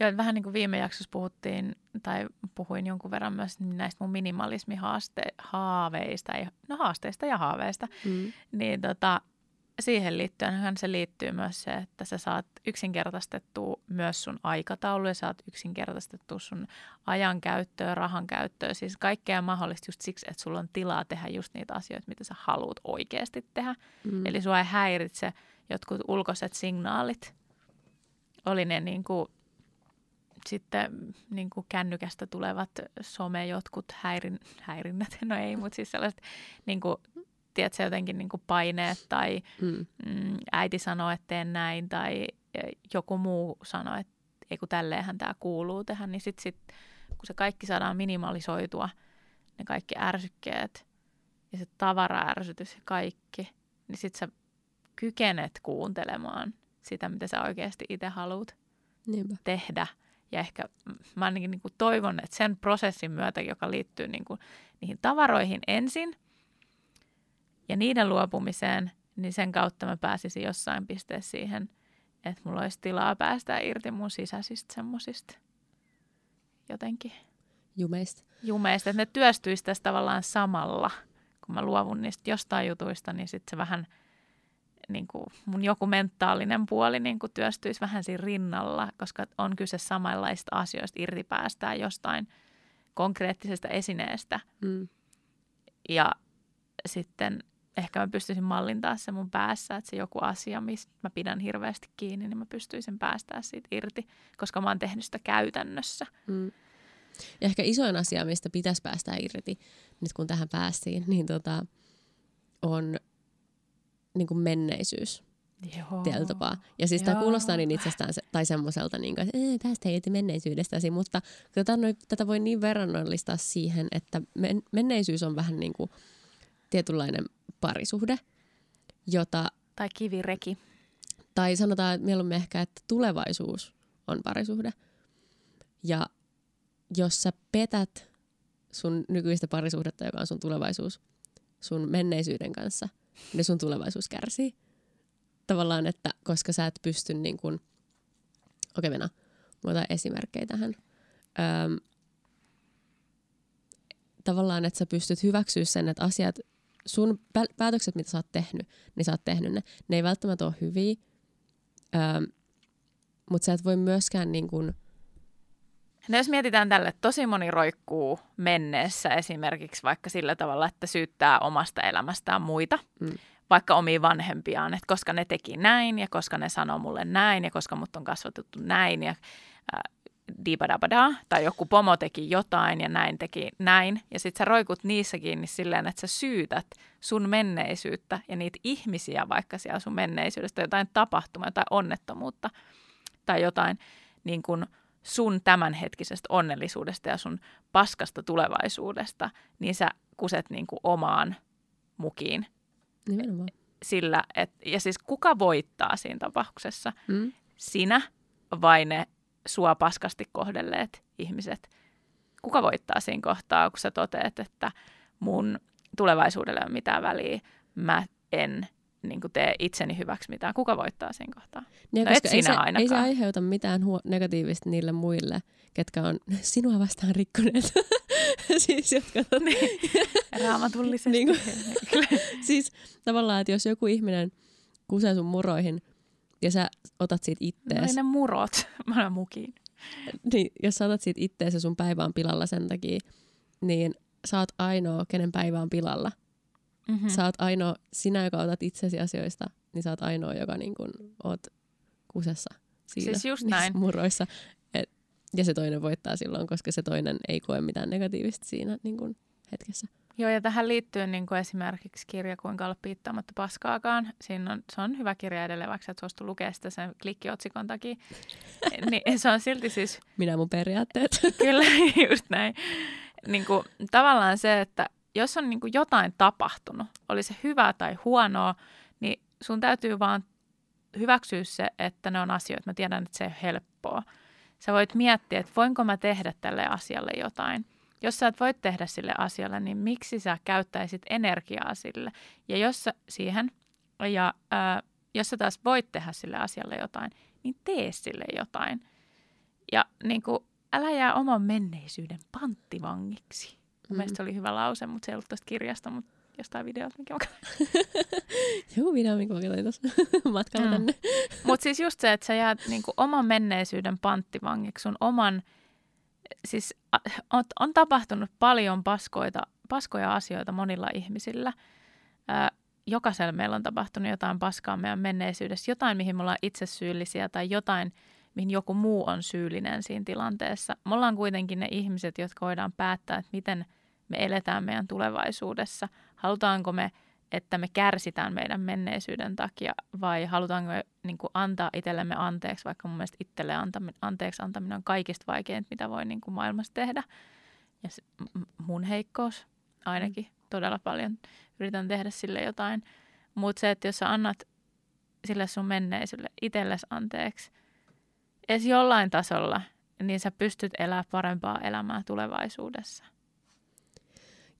Joo, että vähän niin kuin viime jaksossa puhuttiin, tai puhuin jonkun verran myös näistä mun minimalismihaaveista, no haasteista ja haaveista, Mm. niin tota, siihen liittyen se liittyy myös se, että sä saat yksinkertaistettua myös sun aikataulu ja saat yksinkertaistettua sun ajan käyttöä, rahan käyttöä, siis kaikkea mahdollista just siksi, että sulla on tilaa tehdä just niitä asioita, mitä sä haluat oikeasti tehdä. Mm. Eli sua ei häiritse jotkut ulkoiset signaalit. Oli ne niin kuin, sitten niin kuin kännykästä tulevat some jotkut häirin, häirinnät, no ei, mutta siis sellaiset niin kuin, tiedätkö, jotenkin niin kuin paineet tai Mm. mm, äiti sanoo, että teen näin tai joku muu sanoo, että ei kun tälleenhän tämä kuuluu tehdä, niin sitten sit, kun se kaikki saadaan minimalisoitua, ne kaikki ärsykkeet ja se tavaraärsytys ja kaikki, niin sitten sä kykenet kuuntelemaan sitä, mitä sä oikeasti itse haluat Niinpä. tehdä. Ja ehkä mä ainakin niin kuin toivon, että sen prosessin myötä, joka liittyy niin kuin niihin tavaroihin ensin ja niiden luopumiseen, niin sen kautta mä pääsisin jossain pisteessä siihen, että mulla olisi tilaa päästä irti mun sisäisistä semmosista jotenkin Jumeista. jumeista, että ne työstyisi tässä tavallaan samalla, kun mä luovun niistä jostain jutuista, niin sitten se vähän niin kuin mun joku mentaalinen puoli niin kuin työstyisi vähän siinä rinnalla, koska on kyse samanlaista asioista, irti päästään jostain konkreettisesta esineestä. Mm. Ja sitten ehkä mä pystyisin mallintaa se mun päässä, että se joku asia, mistä mä pidän hirveästi kiinni, niin mä pystyisin päästää siitä irti, koska mä oon tehnyt sitä käytännössä. Mm. Ja ehkä isoin asia, mistä pitäisi päästä irti, nyt kun tähän päästiin, niin tota, on niin kuin menneisyys Joo. tietyllä tapaa. Ja siis tämä kuulostaa niin itsestään se, tai semmoiselta, niin kuin, että päästä irti menneisyydestäsi, mutta tätä, tätä voi niin verrannollistaa siihen, että men, menneisyys on vähän niin kuin tietynlainen parisuhde, jota, Tai kivireki. tai sanotaan että mieluummin ehkä, että tulevaisuus on parisuhde. Ja jos sä petät sun nykyistä parisuhdetta, joka on sun tulevaisuus, sun menneisyyden kanssa, niin sun tulevaisuus kärsii. Tavallaan, että koska sä et pysty niin kuin, okei Venä, mä otan esimerkkejä tähän. Öm, tavallaan, että sä pystyt hyväksyä sen, että asiat, sun pä- päätökset, mitä sä oot tehnyt, niin sä oot tehnyt ne. Ne ei välttämättä ole hyviä, mutta sä et voi myöskään niin kuin, No jos mietitään tälle, että tosi moni roikkuu menneessä esimerkiksi vaikka sillä tavalla, että syyttää omasta elämästään muita, Mm. vaikka omiin vanhempiaan, että koska ne teki näin ja koska ne sanoo mulle näin ja koska mut on kasvatettu näin ja äh, dibadabada, tai joku pomo teki jotain ja näin teki näin. Ja sit sä roikut niissä kiinni silleen, että sä syytät sun menneisyyttä ja niitä ihmisiä vaikka siellä sun menneisyydestä, jotain tapahtumaa, jotain onnettomuutta tai jotain niin kuin sun tämänhetkisestä onnellisuudesta ja sun paskasta tulevaisuudesta, niin sä kuset niin kuin omaan mukiin nimenomaan. sillä, että, ja siis kuka voittaa siinä tapauksessa? Mm. Sinä vai ne sua paskasti kohdelleet ihmiset? Kuka voittaa siinä kohtaa, kun sä toteat, että mun tulevaisuudelle ei ole mitään väliä, mä en niin kuin tee itseni hyväksi mitään. Kuka voittaa siinä kohtaa? Ja No koska et ei, sinä se, ei se ainakaan. aiheuta mitään huo- negatiivista niille muille, ketkä on sinua vastaan rikkoneet. siis, jotka, Niin. Raamatullisesti. Niin Kyllä. siis tavallaan, että jos joku ihminen kusee sun muroihin ja sä otat siitä No ittees, ne murot. Mä olen mukiin. niin jos sä otat siitä ittees ja sun päivä on pilalla sen takia, niin sä oot ainoa, kenen päivä on pilalla. Mm-hmm. Sä oot ainoa, sinä, joka otat itsesi asioista, niin sä oot ainoa, joka niin kun oot kusessa siinä Siis just näin. muroissa. Et, ja se toinen voittaa silloin, koska se toinen ei koe mitään negatiivista siinä niin kun hetkessä. Joo, ja tähän liittyy niin kuin esimerkiksi kirja Kuinka olla piittaamatta paskaakaan. Siinä on, se on hyvä kirja edelleen, vaikka et suostu lukea sitä sen klikkiotsikon takia. niin se on silti siis Minä mun periaatteet. Kyllä, just näin. Niin kuin, tavallaan se, että jos on niin kuin jotain tapahtunut, oli se hyvää tai huonoa, niin sun täytyy vaan hyväksyä se, että ne on asioita. Mä tiedän, että se ei ole helppoa. Sä voit miettiä, että voinko mä tehdä tälle asialle jotain. Jos sä et voi tehdä sille asialle, niin miksi sä käyttäisit energiaa sille? Ja jos sä siihen, ja ää, jos sä taas voit tehdä sille asialle jotain, niin tee sille jotain. Ja niin kuin, älä jää oman menneisyyden panttivangiksi. Mun Mm. se oli hyvä lause, mutta se ei ollut tuosta kirjasta, mutta jostain videolta, mikä Joku video, minkä mä katsoin tuossa matkalla Mm. tänne. Mutta siis just se, että sä jäät niinku oman menneisyyden panttivangiksi, sun oman, siis on, on tapahtunut paljon paskoita, paskoja asioita monilla ihmisillä. Ää, jokaisella meillä on tapahtunut jotain paskaa meidän menneisyydessä, jotain, mihin me ollaan itse syyllisiä tai jotain, mihin joku muu on syyllinen siinä tilanteessa. Me ollaan kuitenkin ne ihmiset, jotka voidaan päättää, että miten me eletään meidän tulevaisuudessa. Halutaanko me että me kärsitään meidän menneisyyden takia vai halutaanko me niin kuin antaa itsellemme anteeksi, vaikka mun mielestä itselle antaminen, anteeksi antaminen on kaikista vaikeinta, mitä voi niin kuin maailmassa tehdä. Ja se, mun heikkous ainakin mm. todella paljon yritän tehdä sille jotain. Mutta se, että jos sä annat sille sun menneisyydelle itsellesi anteeksi, edes jollain tasolla, niin sä pystyt elämään parempaa elämää tulevaisuudessa.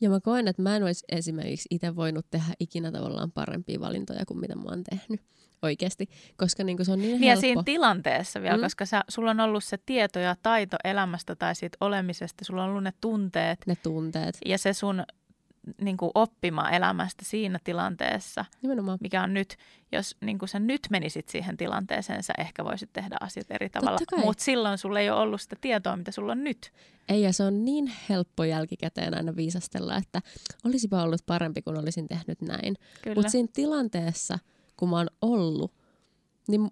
Ja mä koen, että mä en olisi esimerkiksi itse voinut tehdä ikinä tavallaan parempia valintoja kuin mitä mä oon tehnyt oikeasti, koska niin se on niin helppo. Ja siinä tilanteessa vielä, mm. koska sä, sulla on ollut se tieto ja taito elämästä tai siitä olemisesta, sulla on ollut ne tunteet. Ne tunteet. Ja se sun niin kuin oppima elämästä siinä tilanteessa, Nimenomaan. mikä on nyt. Jos niin kuin sä nyt menisit siihen tilanteeseen, sä ehkä voisit tehdä asiat eri tavalla. Mutta silloin sulla ei ole ollut sitä tietoa, mitä sulla on nyt. Ei, ja se on niin helppo jälkikäteen aina viisastella, että olisipa ollut parempi, kun olisin tehnyt näin. Mutta siinä tilanteessa, kun mä oon ollut, niin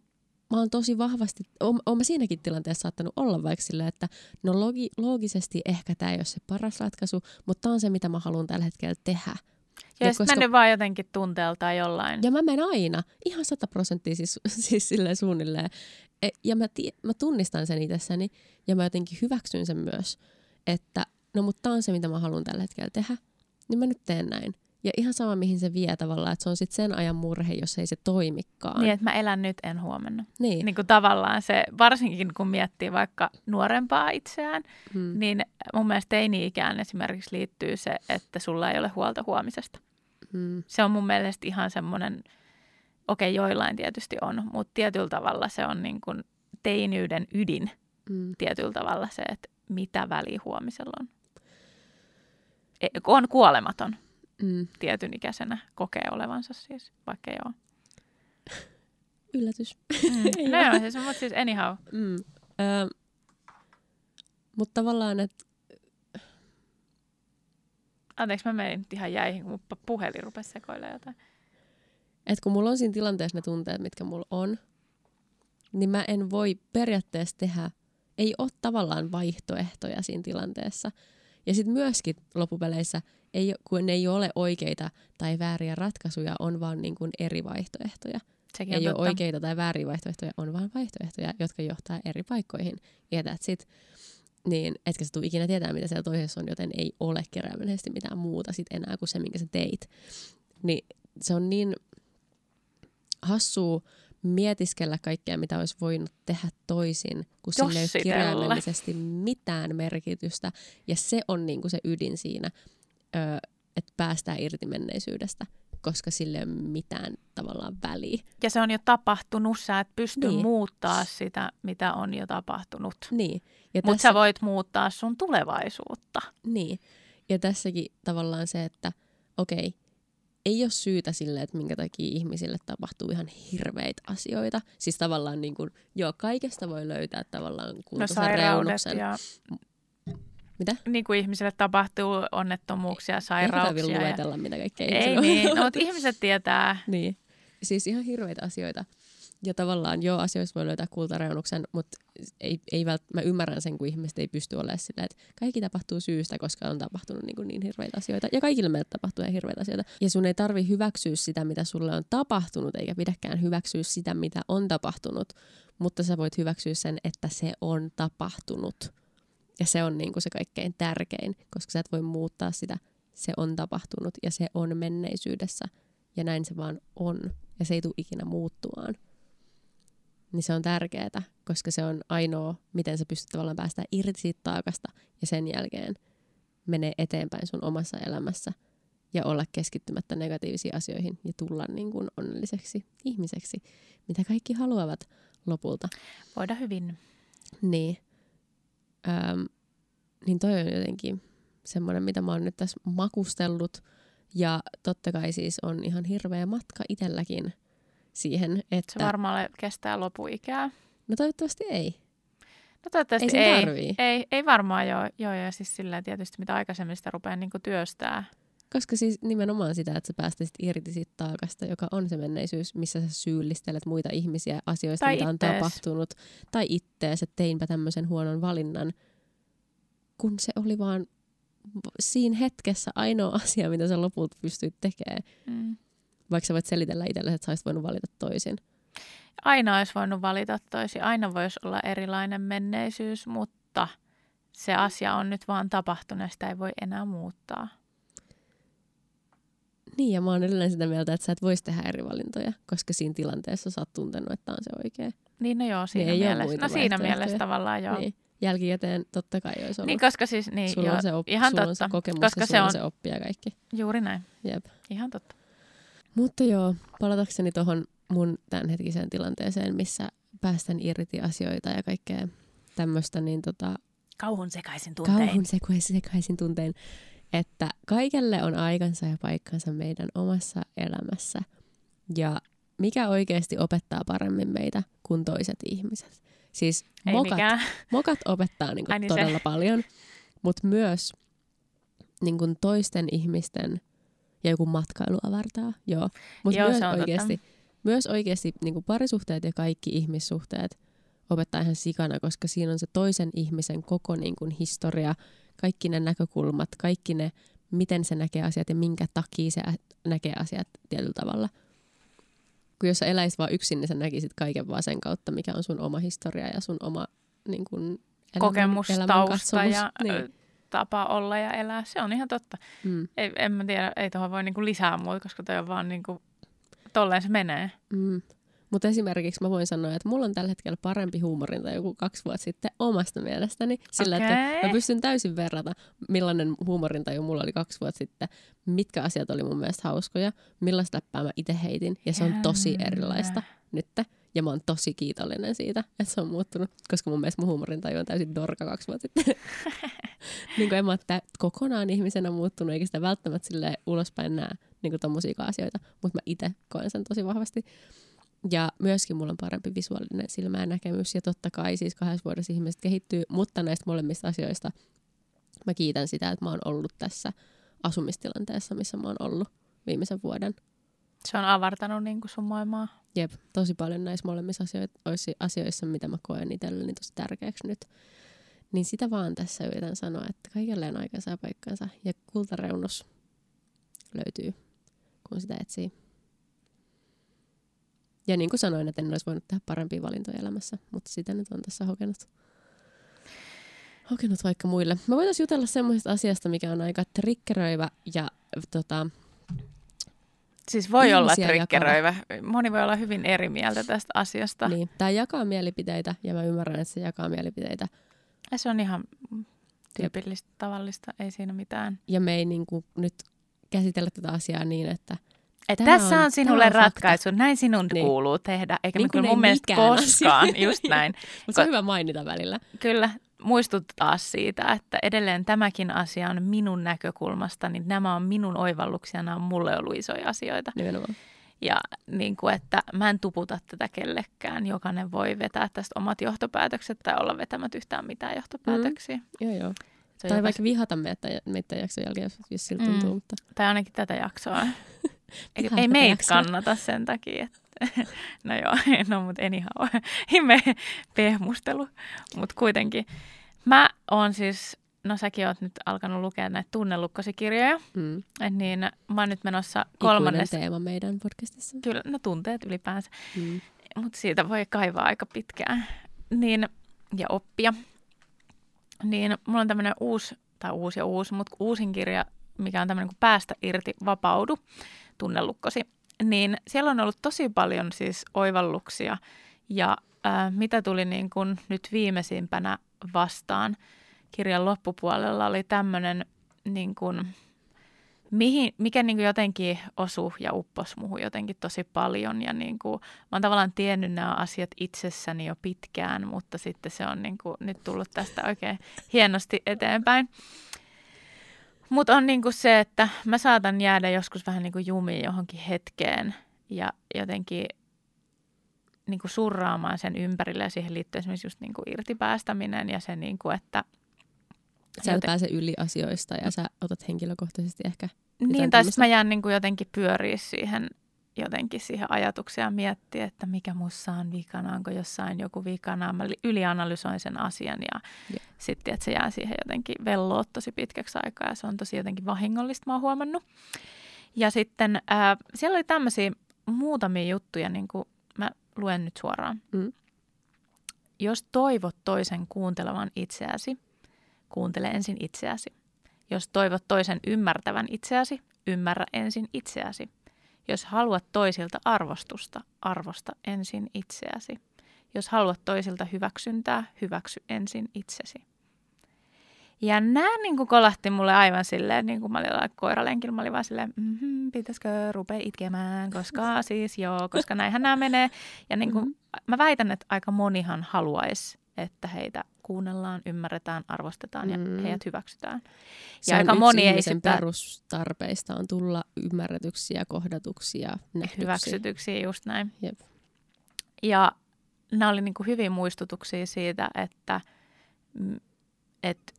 mä oon tosi vahvasti, oon, oon mä siinäkin tilanteessa saattanut olla vaikka silleen, että no logi, loogisesti ehkä tämä ei ole se paras ratkaisu, mutta tämä on se, mitä mä haluan tällä hetkellä tehdä. Ja, ja koska... vaan jotenkin tunteelta jollain. Ja mä menen aina, ihan sata prosenttia siis, siis silleen suunnilleen. E, ja mä, tie, mä tunnistan sen itsessäni ja mä jotenkin hyväksyn sen myös, että no mutta tämä on se, mitä mä haluan tällä hetkellä tehdä, niin mä nyt teen näin. Ja ihan sama, mihin se vie tavallaan, että se on sitten sen ajan murhe, jos ei se toimikaan. Niin, että mä elän nyt, en huomenna. Niin. niin kuin tavallaan se, varsinkin kun miettii vaikka nuorempaa itseään, hmm. niin mun mielestä teini-ikään esimerkiksi liittyy se, että sulla ei ole huolta huomisesta. Hmm. Se on mun mielestä ihan semmoinen, okei okay, joillain tietysti on, mutta tietyllä tavalla se on niin kuin teiniyden ydin hmm. tietyllä tavalla se, että mitä väliä huomisella on. E, on kuolematon mm. tietyn ikäisenä kokee olevansa siis, vaikka ei ole. Yllätys. Mm. no joo, siis, mutta siis anyhow. Mm. Ö, mutta tavallaan, että... Anteeksi, mä menin nyt ihan jäihin, kun mun puhelin rupesi sekoilemaan jotain. Että kun mulla on siinä tilanteessa ne tunteet, mitkä mulla on, niin mä en voi periaatteessa tehdä, ei ole tavallaan vaihtoehtoja siinä tilanteessa. Ja sitten myöskin loppupeleissä – ei, kun ne ei ole oikeita tai vääriä ratkaisuja, on vaan niin kuin eri vaihtoehtoja. Sekin ei ole oikeita tai vääriä vaihtoehtoja, on vaan vaihtoehtoja, jotka johtaa eri paikkoihin. Ja that's it. Niin, etkä sä tule ikinä tietää, mitä siellä toisessa on, joten ei ole keräämällisesti mitään muuta sit enää kuin se, minkä sä teit. Niin se on niin hassua mietiskellä kaikkea, mitä olisi voinut tehdä toisin, kun sille ei ole kirjaimellisesti mitään merkitystä. Ja se on niinku se ydin siinä että päästään irti menneisyydestä, koska sille ei ole mitään tavallaan väliä. Ja se on jo tapahtunut, sä et pysty niin. muuttaa sitä, mitä on jo tapahtunut. Niin. Mutta tässä... sä voit muuttaa sun tulevaisuutta. Niin. Ja tässäkin tavallaan se, että okei, ei ole syytä sille, että minkä takia ihmisille tapahtuu ihan hirveitä asioita. Siis tavallaan niin kuin, joo, kaikesta voi löytää tavallaan kuntoisen no, reunuksen. Ja... Mitä? Niin kuin ihmisille tapahtuu onnettomuuksia, sairauksia. Ei luetella, ja... mitä kaikkea Ei niin, no, mutta ihmiset tietää. niin. Siis ihan hirveitä asioita. Ja tavallaan joo, asioissa voi löytää kultareunuksen, mutta ei, ei vält, mä ymmärrän sen, kun ihmiset ei pysty olemaan sillä, että kaikki tapahtuu syystä, koska on tapahtunut niin, kuin niin hirveitä asioita. Ja kaikille meille tapahtuu ihan hirveitä asioita. Ja sun ei tarvi hyväksyä sitä, mitä sulle on tapahtunut, eikä pidäkään hyväksyä sitä, mitä on tapahtunut. Mutta sä voit hyväksyä sen, että se on tapahtunut. Ja se on niin kuin se kaikkein tärkein, koska sä et voi muuttaa sitä. Se on tapahtunut ja se on menneisyydessä. Ja näin se vaan on. Ja se ei tule ikinä muuttumaan. Niin se on tärkeää, koska se on ainoa, miten sä pystyt tavallaan päästä irti siitä taakasta ja sen jälkeen menee eteenpäin sun omassa elämässä ja olla keskittymättä negatiivisiin asioihin ja tulla niin kuin onnelliseksi ihmiseksi, mitä kaikki haluavat lopulta. Voida hyvin. Niin. Öm, niin toi on jotenkin semmoinen, mitä mä oon nyt tässä makustellut. Ja totta kai siis on ihan hirveä matka itselläkin siihen, että... Se varmaan kestää lopuikää. No toivottavasti ei. No toivottavasti ei. Ei, ei, ei varmaan joo, joo. Ja siis silleen tietysti mitä aikaisemmin sitä rupeaa niin työstää. Koska siis nimenomaan sitä, että sä päästäisit irti siitä taakasta, joka on se menneisyys, missä sä syyllistelet muita ihmisiä asioista, tai mitä ittees. on tapahtunut. Tai ittees, että teinpä tämmöisen huonon valinnan, kun se oli vaan siinä hetkessä ainoa asia, mitä sä lopulta pystyt tekemään. Mm. Vaikka sä voit selitellä itsellesi, että sä olisit voinut valita toisin. Aina olisi voinut valita toisin. Aina voisi olla erilainen menneisyys, mutta se asia on nyt vaan tapahtunut ja sitä ei voi enää muuttaa. Niin, ja mä oon edelleen sitä mieltä, että sä et voisi tehdä eri valintoja, koska siinä tilanteessa sä oot tuntenut, että on se oikea. Niin, no joo, siinä niin mielessä. No siinä mielessä tavallaan joo. Niin. Jälkikäteen totta kai olisi ollut. Niin, koska siis, niin, sulla joo, on se, op- ihan sulla totta. on se kokemus koska ja se on, on se oppia kaikki. Juuri näin. Jep. Ihan totta. Mutta joo, palatakseni tuohon mun tämänhetkiseen tilanteeseen, missä päästän irti asioita ja kaikkea tämmöistä, niin tota... Kauhun sekaisin tuntein. Kauhun sekaisin tuntein että kaikelle on aikansa ja paikkansa meidän omassa elämässä. Ja mikä oikeasti opettaa paremmin meitä kuin toiset ihmiset. Siis Ei mokat, mikään. mokat opettaa niinku Ai niin todella se. paljon, mutta myös niinku toisten ihmisten ja joku matkailu avartaa. Joo, mutta myös, oikeasti, myös oikeasti niinku parisuhteet ja kaikki ihmissuhteet opettaa ihan sikana, koska siinä on se toisen ihmisen koko niinku historia, kaikki ne näkökulmat, kaikki ne, miten se näkee asiat ja minkä takia se näkee asiat tietyllä tavalla. Kun jos sä eläisit vaan yksin, niin sä näkisit kaiken vaan sen kautta, mikä on sun oma historia ja sun oma niin kun, elämän, kokemus, elämän tausta ja niin. tapa olla ja elää. Se on ihan totta. Mm. Ei, en mä tiedä, ei tuohon voi niinku lisää muuta, koska toi on vaan niinku, tolleen se menee. Mm. Mutta esimerkiksi mä voin sanoa, että mulla on tällä hetkellä parempi huumorinta joku kaksi vuotta sitten omasta mielestäni. Sillä, okay. että mä pystyn täysin verrata, millainen huumorintaju mulla oli kaksi vuotta sitten, mitkä asiat oli mun mielestä hauskoja, millaista läppää mä itse heitin. Ja se on tosi erilaista nyt. Ja mä oon tosi kiitollinen siitä, että se on muuttunut, koska mun mielestä mun huumorintaju on täysin dorka kaksi vuotta sitten. niin kuin en mä ole kokonaan ihmisenä muuttunut, eikä sitä välttämättä sille ulospäin näe niin tommosia asioita, mutta mä itse koen sen tosi vahvasti. Ja myöskin mulla on parempi visuaalinen silmä ja näkemys. Ja totta kai siis kahdessa vuodessa ihmiset kehittyy, mutta näistä molemmista asioista mä kiitän sitä, että mä oon ollut tässä asumistilanteessa, missä mä oon ollut viimeisen vuoden. Se on avartanut niin kuin sun maailmaa. Jep, tosi paljon näissä molemmissa asioissa, asioissa mitä mä koen itselleni tosi tärkeäksi nyt. Niin sitä vaan tässä yritän sanoa, että kaikelle on aikansa ja paikkansa. Ja kultareunus löytyy, kun sitä etsii. Ja niin kuin sanoin, että en olisi voinut tehdä parempia valintoja elämässä, mutta sitä nyt on tässä hokenut. Hokenut vaikka muille. Mä voitaisiin jutella semmoisesta asiasta, mikä on aika trikkeröivä ja tota, Siis voi olla trikkeröivä. Jakava. Moni voi olla hyvin eri mieltä tästä asiasta. Niin, tämä jakaa mielipiteitä ja mä ymmärrän, että se jakaa mielipiteitä. Ja se on ihan tyypillistä, tavallista, ei siinä mitään. Ja me ei niin kuin nyt käsitellä tätä asiaa niin, että – että tässä on, on sinulle on ratkaisu, fakta. näin sinun niin. kuuluu tehdä, eikä niin mun mielestä koskaan, asia. just näin. Mutta se on hyvä mainita välillä. Kyllä, muistuttaa siitä, että edelleen tämäkin asia on minun näkökulmasta, niin nämä on minun oivalluksia, nämä on mulle ollut isoja asioita. Nimenomaan. Ja niin kuin, että mä en tuputa tätä kellekään. Jokainen voi vetää tästä omat johtopäätökset tai olla vetämät yhtään mitään johtopäätöksiä. Mm. Joo, joo. Tai vaikka vihata meitä, meitä jakson jälkeen, jos, siltä mm. tuntuu. Mutta... Tai ainakin tätä jaksoa. ei, ei meitä kannata sen takia, että no joo, no mutta anyhow, me pehmustelu, mutta kuitenkin. Mä oon siis, no säkin oot nyt alkanut lukea näitä tunnelukkosikirjoja, mm. niin mä oon nyt menossa kolmannes... teema meidän podcastissa. Kyllä, no tunteet ylipäänsä, mm. mutta siitä voi kaivaa aika pitkään. Niin, ja oppia. Niin mulla on tämmöinen uusi, tai uusi ja uusi, mutta uusin kirja, mikä on tämmöinen kuin Päästä irti, vapaudu tunnelukkosi, niin siellä on ollut tosi paljon siis oivalluksia ja äh, mitä tuli niin kuin nyt viimeisimpänä vastaan kirjan loppupuolella oli tämmöinen niin mihin, mikä niin kuin jotenkin osui ja upposi muuhun jotenkin tosi paljon. Ja niin kuin, mä oon tavallaan tiennyt nämä asiat itsessäni jo pitkään, mutta sitten se on niin kuin nyt tullut tästä oikein hienosti eteenpäin. Mutta on niinku se, että mä saatan jäädä joskus vähän niinku jumiin johonkin hetkeen ja jotenkin niinku surraamaan sen ympärille ja siihen liittyy esimerkiksi just niinku irtipäästäminen ja se, niinku, että... Sä et pääse yli asioista ja sä otat henkilökohtaisesti ehkä... Niin, tai sitten mä jään niinku jotenkin pyöriä siihen jotenkin siihen ajatukseen ja miettiä, että mikä mussa on vikana, onko jossain joku vikana. Mä ylianalysoin sen asian ja yeah. sitten, että se jää siihen jotenkin velloot tosi pitkäksi aikaa ja se on tosi jotenkin vahingollista, mä oon huomannut. Ja sitten äh, siellä oli tämmöisiä muutamia juttuja, niin kuin mä luen nyt suoraan. Mm. Jos toivot toisen kuuntelevan itseäsi, kuuntele ensin itseäsi. Jos toivot toisen ymmärtävän itseäsi, ymmärrä ensin itseäsi. Jos haluat toisilta arvostusta, arvosta ensin itseäsi. Jos haluat toisilta hyväksyntää, hyväksy ensin itsesi. Ja nämä niin kuin kolahti mulle aivan silleen, niin kuin mä olin koiralenkillä, mä olin vaan silleen, mm-hmm, pitäisikö rupea itkemään, koska siis joo, koska näinhän nämä menee. Ja niin kuin, mm-hmm. mä väitän, että aika monihan haluaisi, että heitä kuunnellaan, ymmärretään, arvostetaan ja mm. heidät hyväksytään. Se ja aika moni ei sitä... perustarpeista on tulla ymmärretyksi ja kohdatuksi ja nähdyksi. Hyväksytyksi, just näin. Jep. Ja nämä oli niin kuin hyvin muistutuksia siitä, että, että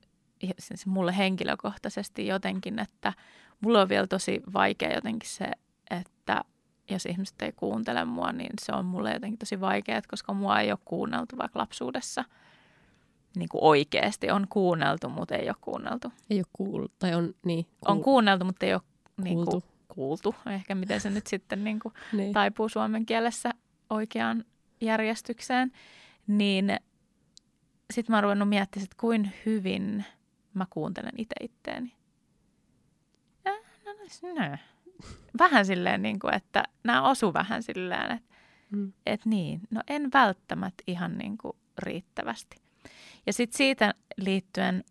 siis mulle henkilökohtaisesti jotenkin, että mulla on vielä tosi vaikea jotenkin se, jos ihmiset ei kuuntele mua, niin se on mulle jotenkin tosi vaikeaa, koska mua ei ole kuunneltu vaikka lapsuudessa niin kuin oikeasti. On kuunneltu, mutta ei ole kuunneltu. Ei ole kuultu, tai on niin. Kuul- on kuunneltu, mutta ei ole niin kuin, kuultu. kuultu. Ehkä miten se nyt sitten niin kuin niin. taipuu suomen kielessä oikeaan järjestykseen. Niin sitten mä oon ruvennut miettimään, että kuin hyvin – mä kuuntelen itse itteeni. Ja, no, no, no. Vähän silleen, niin kuin, että nämä osu vähän silleen, että mm. et niin, no en välttämättä ihan niin kuin riittävästi. Ja sitten siitä liittyen,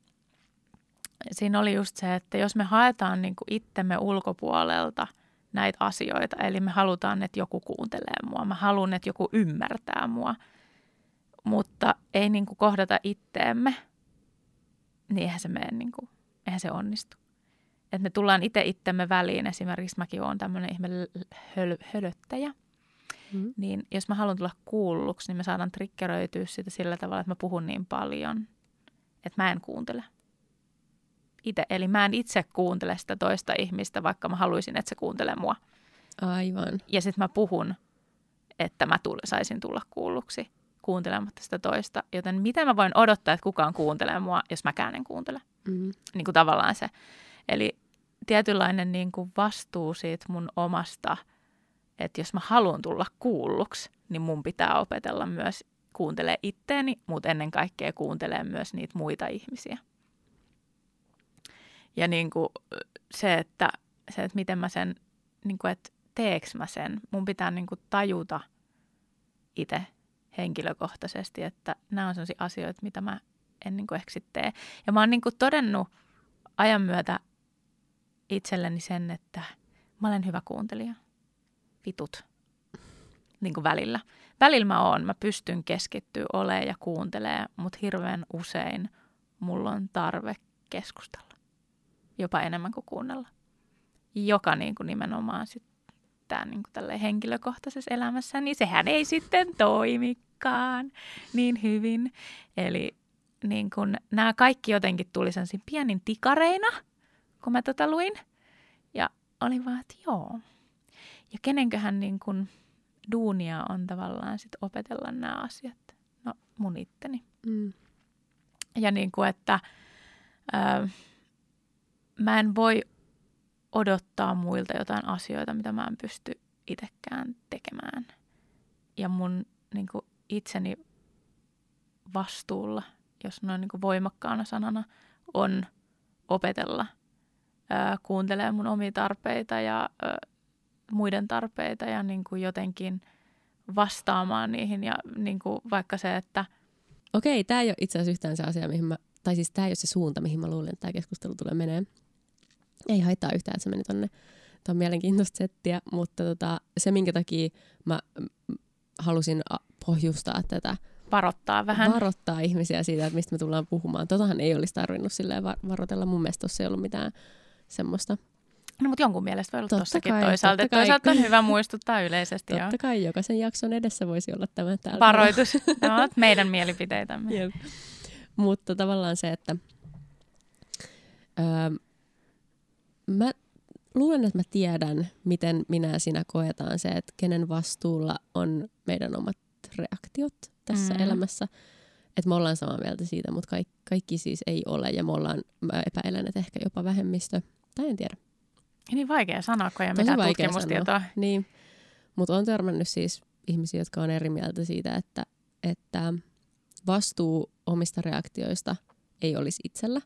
siinä oli just se, että jos me haetaan niin kuin itsemme ulkopuolelta näitä asioita, eli me halutaan, että joku kuuntelee mua, mä haluan, että joku ymmärtää mua, mutta ei niin kuin kohdata itteemme – niin eihän se mene, niin kuin, eihän se onnistu. Että me tullaan itse itsemme väliin, esimerkiksi mäkin olen tämmöinen ihme höl, hölöttäjä, mm. niin jos mä haluan tulla kuulluksi, niin me saadaan triggeröityä sitä sillä tavalla, että mä puhun niin paljon, että mä en kuuntele. Itse, eli mä en itse kuuntele sitä toista ihmistä, vaikka mä haluaisin, että se kuuntelee mua. Aivan. Ja sitten mä puhun, että mä tull- saisin tulla kuulluksi kuuntelematta sitä toista. Joten miten mä voin odottaa, että kukaan kuuntelee mua, jos mäkään en kuuntele? Mm. Niin kuin tavallaan se. Eli tietynlainen niin kuin vastuu siitä mun omasta, että jos mä haluan tulla kuulluksi, niin mun pitää opetella myös kuuntelee itteeni, mutta ennen kaikkea kuuntelee myös niitä muita ihmisiä. Ja niin kuin se, että, se, että miten mä sen, niin kuin, että teeks mä sen, mun pitää niin kuin tajuta itse henkilökohtaisesti, että nämä on sellaisia asioita, mitä mä en niin kuin ehkä tee. Ja mä oon niin kuin todennut ajan myötä itselleni sen, että mä olen hyvä kuuntelija. Vitut. Niin kuin välillä. Välillä mä oon, mä pystyn keskittyä olemaan ja kuuntelee, mutta hirveän usein mulla on tarve keskustella. Jopa enemmän kuin kuunnella. Joka niin kuin nimenomaan sit tää niin kuin henkilökohtaisessa elämässä, niin sehän ei sitten toimikaan niin hyvin. Eli niin kun, nämä kaikki jotenkin tuli sen pienin tikareina, kun mä tota luin. Ja olin vaan, että joo. Ja kenenköhän niin kun duunia on tavallaan sit opetella nämä asiat? No mun itteni. Mm. Ja niin kuin, että ö, mä en voi odottaa muilta jotain asioita, mitä mä en pysty itsekään tekemään. Ja mun niin kuin itseni vastuulla, jos noin niin kuin voimakkaana sanana, on opetella ää, kuuntelee mun omia tarpeita ja ää, muiden tarpeita ja niin kuin jotenkin vastaamaan niihin. Ja niin kuin vaikka se, että... Okei, tämä ei ole itse asiassa yhtään se asia, mihin mä, tai siis tämä ei ole se suunta, mihin mä luulen, että tämä keskustelu tulee menee ei haittaa yhtään, että se meni tonne. Tämä on mielenkiintoista settiä, mutta tota, se minkä takia mä halusin pohjustaa tätä. Varoittaa vähän. Varoittaa ihmisiä siitä, että mistä me tullaan puhumaan. Totahan ei olisi tarvinnut silleen varotella. Mun mielestä tuossa ei ollut mitään semmoista. No mutta jonkun mielestä voi olla tossakin kai, toisaalta. Totta toisaalta on hyvä muistuttaa yleisesti. Totta joo. kai, jokaisen jakson edessä voisi olla tämä täällä. Varoitus. no, meidän mielipiteitämme. Jep. Mutta tavallaan se, että öö, mä luulen, että mä tiedän, miten minä ja sinä koetaan se, että kenen vastuulla on meidän omat reaktiot tässä mm. elämässä. Että me ollaan samaa mieltä siitä, mutta kaikki, kaikki siis ei ole. Ja me ollaan, mä epäilen, että ehkä jopa vähemmistö. Tai en tiedä. Niin vaikea sanoa, kun ei ole mitään tutkimustietoa. Niin, mutta on törmännyt siis ihmisiä, jotka on eri mieltä siitä, että, että vastuu omista reaktioista ei olisi itsellä,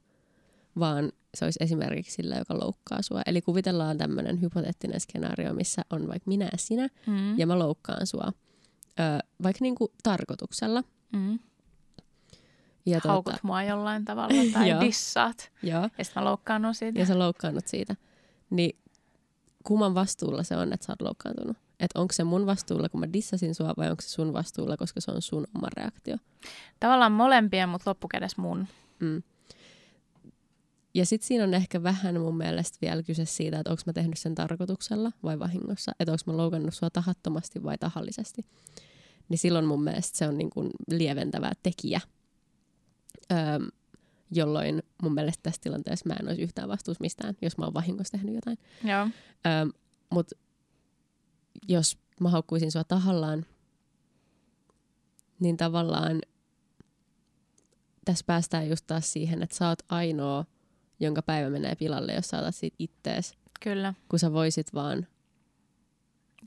vaan se olisi esimerkiksi sillä, joka loukkaa sua. Eli kuvitellaan tämmöinen hypoteettinen skenaario, missä on vaikka minä ja sinä, Mm. ja mä loukkaan sua. Ö, vaikka niinku tarkoituksella. Mm. Ja Haukut mua jollain tavalla tai Joo. dissaat. joo, Ja sitten mä loukkaannut siitä. ja sä loukkaannut siitä. Niin kumman vastuulla se on, että sä oot loukkaantunut? Että onko se mun vastuulla, kun mä dissasin sua, vai onko se sun vastuulla, koska se on sun oma reaktio? Tavallaan molempia, mutta loppukädessä mun. Mm. Ja sitten siinä on ehkä vähän mun mielestä vielä kyse siitä, että onko mä tehnyt sen tarkoituksella vai vahingossa. Että onko mä loukannut sua tahattomasti vai tahallisesti. Niin silloin mun mielestä se on niin kuin lieventävä tekijä. Öm, jolloin mun mielestä tässä tilanteessa mä en olisi yhtään vastuussa mistään, jos mä oon vahingossa tehnyt jotain. Joo. Öm, mut jos mä haukkuisin sua tahallaan, niin tavallaan tässä päästään just taas siihen, että sä oot ainoa, jonka päivä menee pilalle, jos sä otat siitä ittees, Kyllä. kun sä voisit vaan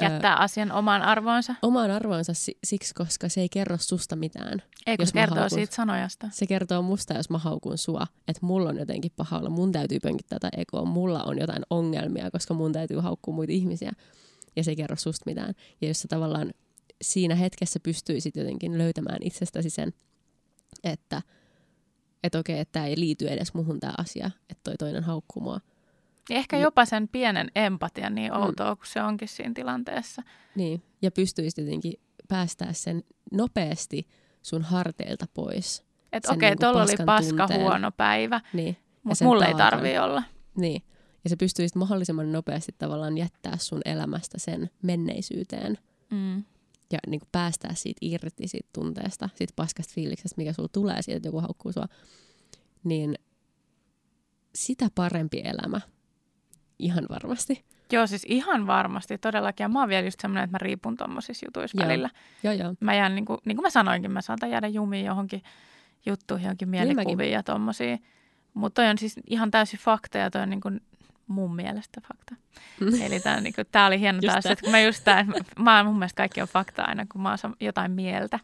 Jättää asian omaan arvoonsa. omaan arvoonsa si- siksi, koska se ei kerro susta mitään. Ei kun Jos se kertoo haukun- siitä sanojasta. Se kertoo musta, jos mä haukun sua, että mulla on jotenkin paha olla, mun täytyy pönkittää tätä ekoa, mulla on jotain ongelmia, koska mun täytyy haukkua muita ihmisiä. Ja se ei kerro susta mitään. Ja jos sä tavallaan siinä hetkessä pystyisit jotenkin löytämään itsestäsi sen, että että okei, että tämä ei liity edes muhun tämä asia, että toi toinen haukkuu mua. Niin Ehkä jopa sen pienen empatian niin Mm. outoa, kun se onkin siinä tilanteessa. Niin. Ja pystyisit jotenkin päästää sen nopeasti sun harteilta pois. Että okei, niinku tuolla oli paska tunteen. huono päivä, Niin. Mutta mulle ei taakan. tarvii olla. Niin. Ja sä pystyisit mahdollisimman nopeasti tavallaan jättää sun elämästä sen menneisyyteen Mm. ja niin kuin päästää siitä irti siitä tunteesta, siitä paskasta fiiliksestä, mikä sulla tulee siitä, että joku haukkuu sua. Niin sitä parempi elämä. Ihan varmasti. Joo, siis ihan varmasti todellakin. Ja mä oon vielä just semmoinen, että mä riipun tommosissa jutuissa Joo. välillä. Joo, joo. Mä jään, niin kuin, niin kuin mä sanoinkin, mä saatan jäädä jumiin johonkin juttuihin, johonkin Niin mielikuviin ja tommosiin. Mutta toi on siis ihan täysin fakta ja toi on niin kuin mun mielestä fakta. Eli tää, niin kuin, tää oli hieno Just taas, että kun mä just tää, mä mun mielestä kaikki on fakta aina, kun mä oon jotain mieltä.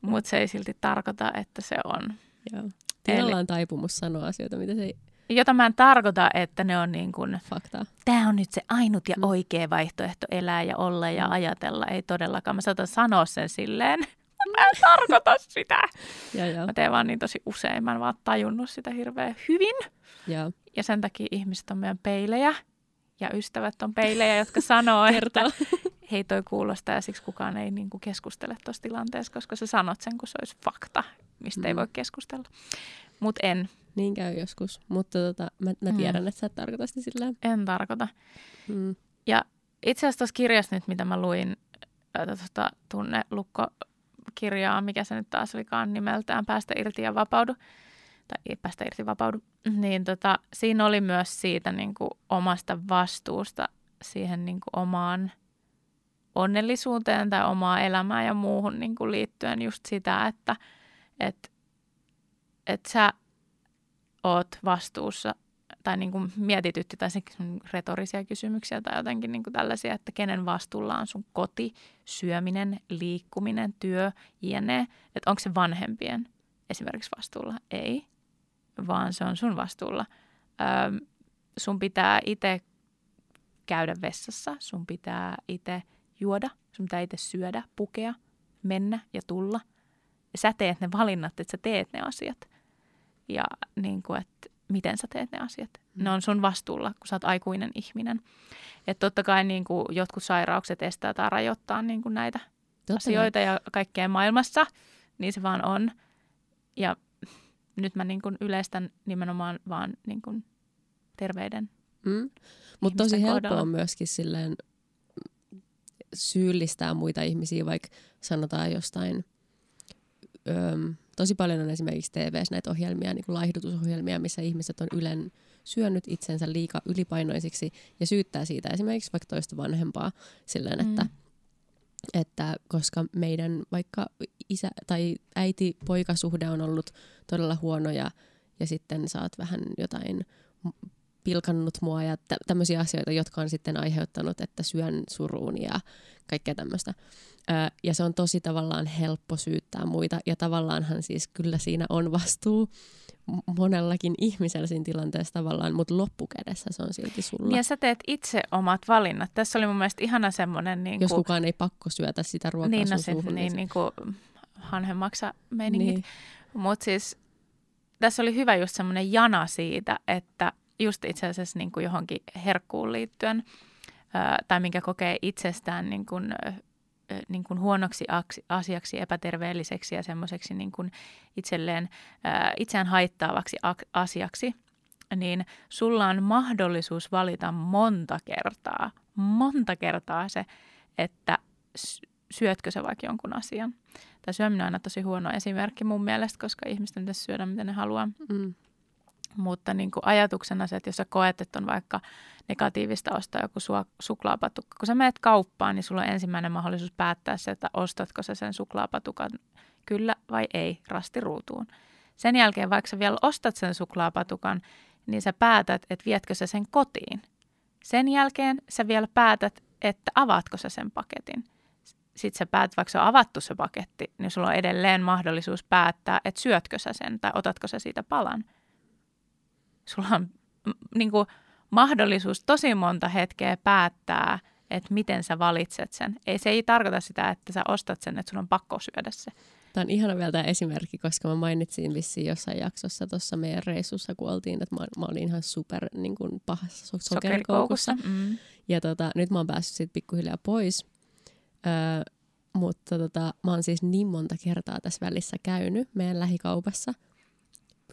Mutta se ei silti tarkoita, että se on. joo. Tilalla on taipumus sanoa asioita, mitä se ei Jota mä en tarkoita, että ne on niin kuin, faktaa. tämä on nyt se ainut ja Mm. oikea vaihtoehto elää ja olla ja Mm. ajatella. Ei todellakaan. Mä saatan sanoa sen silleen, mä en tarkoita sitä. Joo, joo. Mä teen vaan niin tosi usein. Mä en vaan tajunnut sitä hirveän hyvin. joo. Ja sen takia ihmiset on meidän peilejä. Ja ystävät on peilejä, jotka sanoo, että hei toi kuulostaa ja siksi kukaan ei niin kuin keskustele tuossa tilanteessa, koska sä sanot sen, kun se olisi fakta, mistä mm. ei voi keskustella. Mutta en, Niin käy joskus. Mutta tota, mä, mä Mm. tiedän, että sä et tarkoita sitä sillä en tarkoita. mm. Itse asiassa tuossa kirjassa nyt, mitä mä luin, tuosta tunnelukko-kirjaa, mikä se nyt taas olikaan nimeltään, Päästä irti ja vapaudu, tai ei päästä irti vapaudu, niin tota, siinä oli myös siitä niin kuin omasta vastuusta siihen niin kuin omaan onnellisuuteen tai omaa elämään ja muuhun niin kuin liittyen just sitä, että et, et sä oot vastuussa tai niin kuin mietitytti tai retorisia kysymyksiä tai jotenkin niin kuin tällaisia, että kenen vastuulla on sun koti, syöminen, liikkuminen, työ, jne. Että onko se vanhempien esimerkiksi vastuulla? Ei, vaan se on sun vastuulla. Öm, sun pitää itse käydä vessassa, sun pitää itse juoda, sun pitää itse syödä, pukea, mennä ja tulla. Ja sä teet ne valinnat, että sä teet ne asiat. Ja niin kuin, että miten sä teet ne asiat. Ne on sun vastuulla, kun sä oot aikuinen ihminen. Että totta kai niin kuin jotkut sairaukset estää tai rajoittaa niin kuin näitä Totta asioita ja kaikkea maailmassa, niin se vaan on. Ja nyt mä niin kuin yleistän nimenomaan vaan niin kuin terveiden. Mm. Mutta tosi ihmisten helppo kohdalla. on myöskin silleen syyllistää muita ihmisiä, vaikka sanotaan jostain, öm, tosi paljon on esimerkiksi TVssä näitä ohjelmia, niin kuin laihdutusohjelmia, missä ihmiset on ylen syönyt itsensä liika ylipainoisiksi ja syyttää siitä esimerkiksi vaikka toista vanhempaa silleen, että, Mm. että koska meidän vaikka isä tai äiti-poikasuhde on ollut todella huono ja, ja sitten saat vähän jotain pilkannut mua ja tä- tämmöisiä asioita, jotka on sitten aiheuttanut, että syön suruun ja kaikkea tämmöistä. Ja se on tosi tavallaan helppo syyttää muita ja tavallaanhan siis kyllä siinä on vastuu monellakin ihmisellä siinä tilanteessa tavallaan, mutta loppukädessä se on silti sulla. Ja sä teet itse omat valinnat. Tässä oli mun mielestä ihana semmoinen... Niin Jos kukaan ei pakko syötä sitä ruokaa niin, no sit, suuhun, niin, se- niin kuin hanhen maksa meiningit. Niin. Mutta siis tässä oli hyvä just semmoinen jana siitä, että just itse asiassa niin kuin johonkin herkkuun liittyen, tai minkä kokee itsestään niin kuin, niin kuin huonoksi aksi- asiaksi, epäterveelliseksi ja semmoiseksi niin kuin itselleen, ää, itseään haittaavaksi ak- asiaksi, niin sulla on mahdollisuus valita monta kertaa, monta kertaa se, että syötkö sä vaikka jonkun asian. Tämä syöminen on aina tosi huono esimerkki mun mielestä, koska ihmisten pitäisi syödä mitä ne haluaa. Mm. Mutta niin kuin ajatuksena se, että jos sä koet, että on vaikka negatiivista ostaa joku sua, suklaapatukka. Kun sä menet kauppaan, niin sulla on ensimmäinen mahdollisuus päättää se, että ostatko sä sen suklaapatukan kyllä vai ei rastiruutuun. Sen jälkeen, vaikka sä vielä ostat sen suklaapatukan, niin sä päätät, että vietkö sä sen kotiin. Sen jälkeen sä vielä päätät, että avaatko sä sen paketin. Sitten sä päätät, vaikka se on avattu se paketti, niin sulla on edelleen mahdollisuus päättää, että syötkö sä sen tai otatko sä siitä palan. Sulla on niin kuin, mahdollisuus tosi monta hetkeä päättää, että miten sä valitset sen. Ei, se ei tarkoita sitä, että sä ostat sen, että sulla on pakko syödä se. Tämä on ihana vielä tämä esimerkki, koska mä mainitsin vissiin jossain jaksossa tuossa meidän reissussa, kun oltiin, että mä, mä olin ihan super niin kuin, pahassa so- sokerikoukussa. Mm. Ja tota, nyt mä oon päässyt siitä pikkuhiljaa pois. Öö, mutta tota, mä oon siis niin monta kertaa tässä välissä käynyt meidän lähikaupassa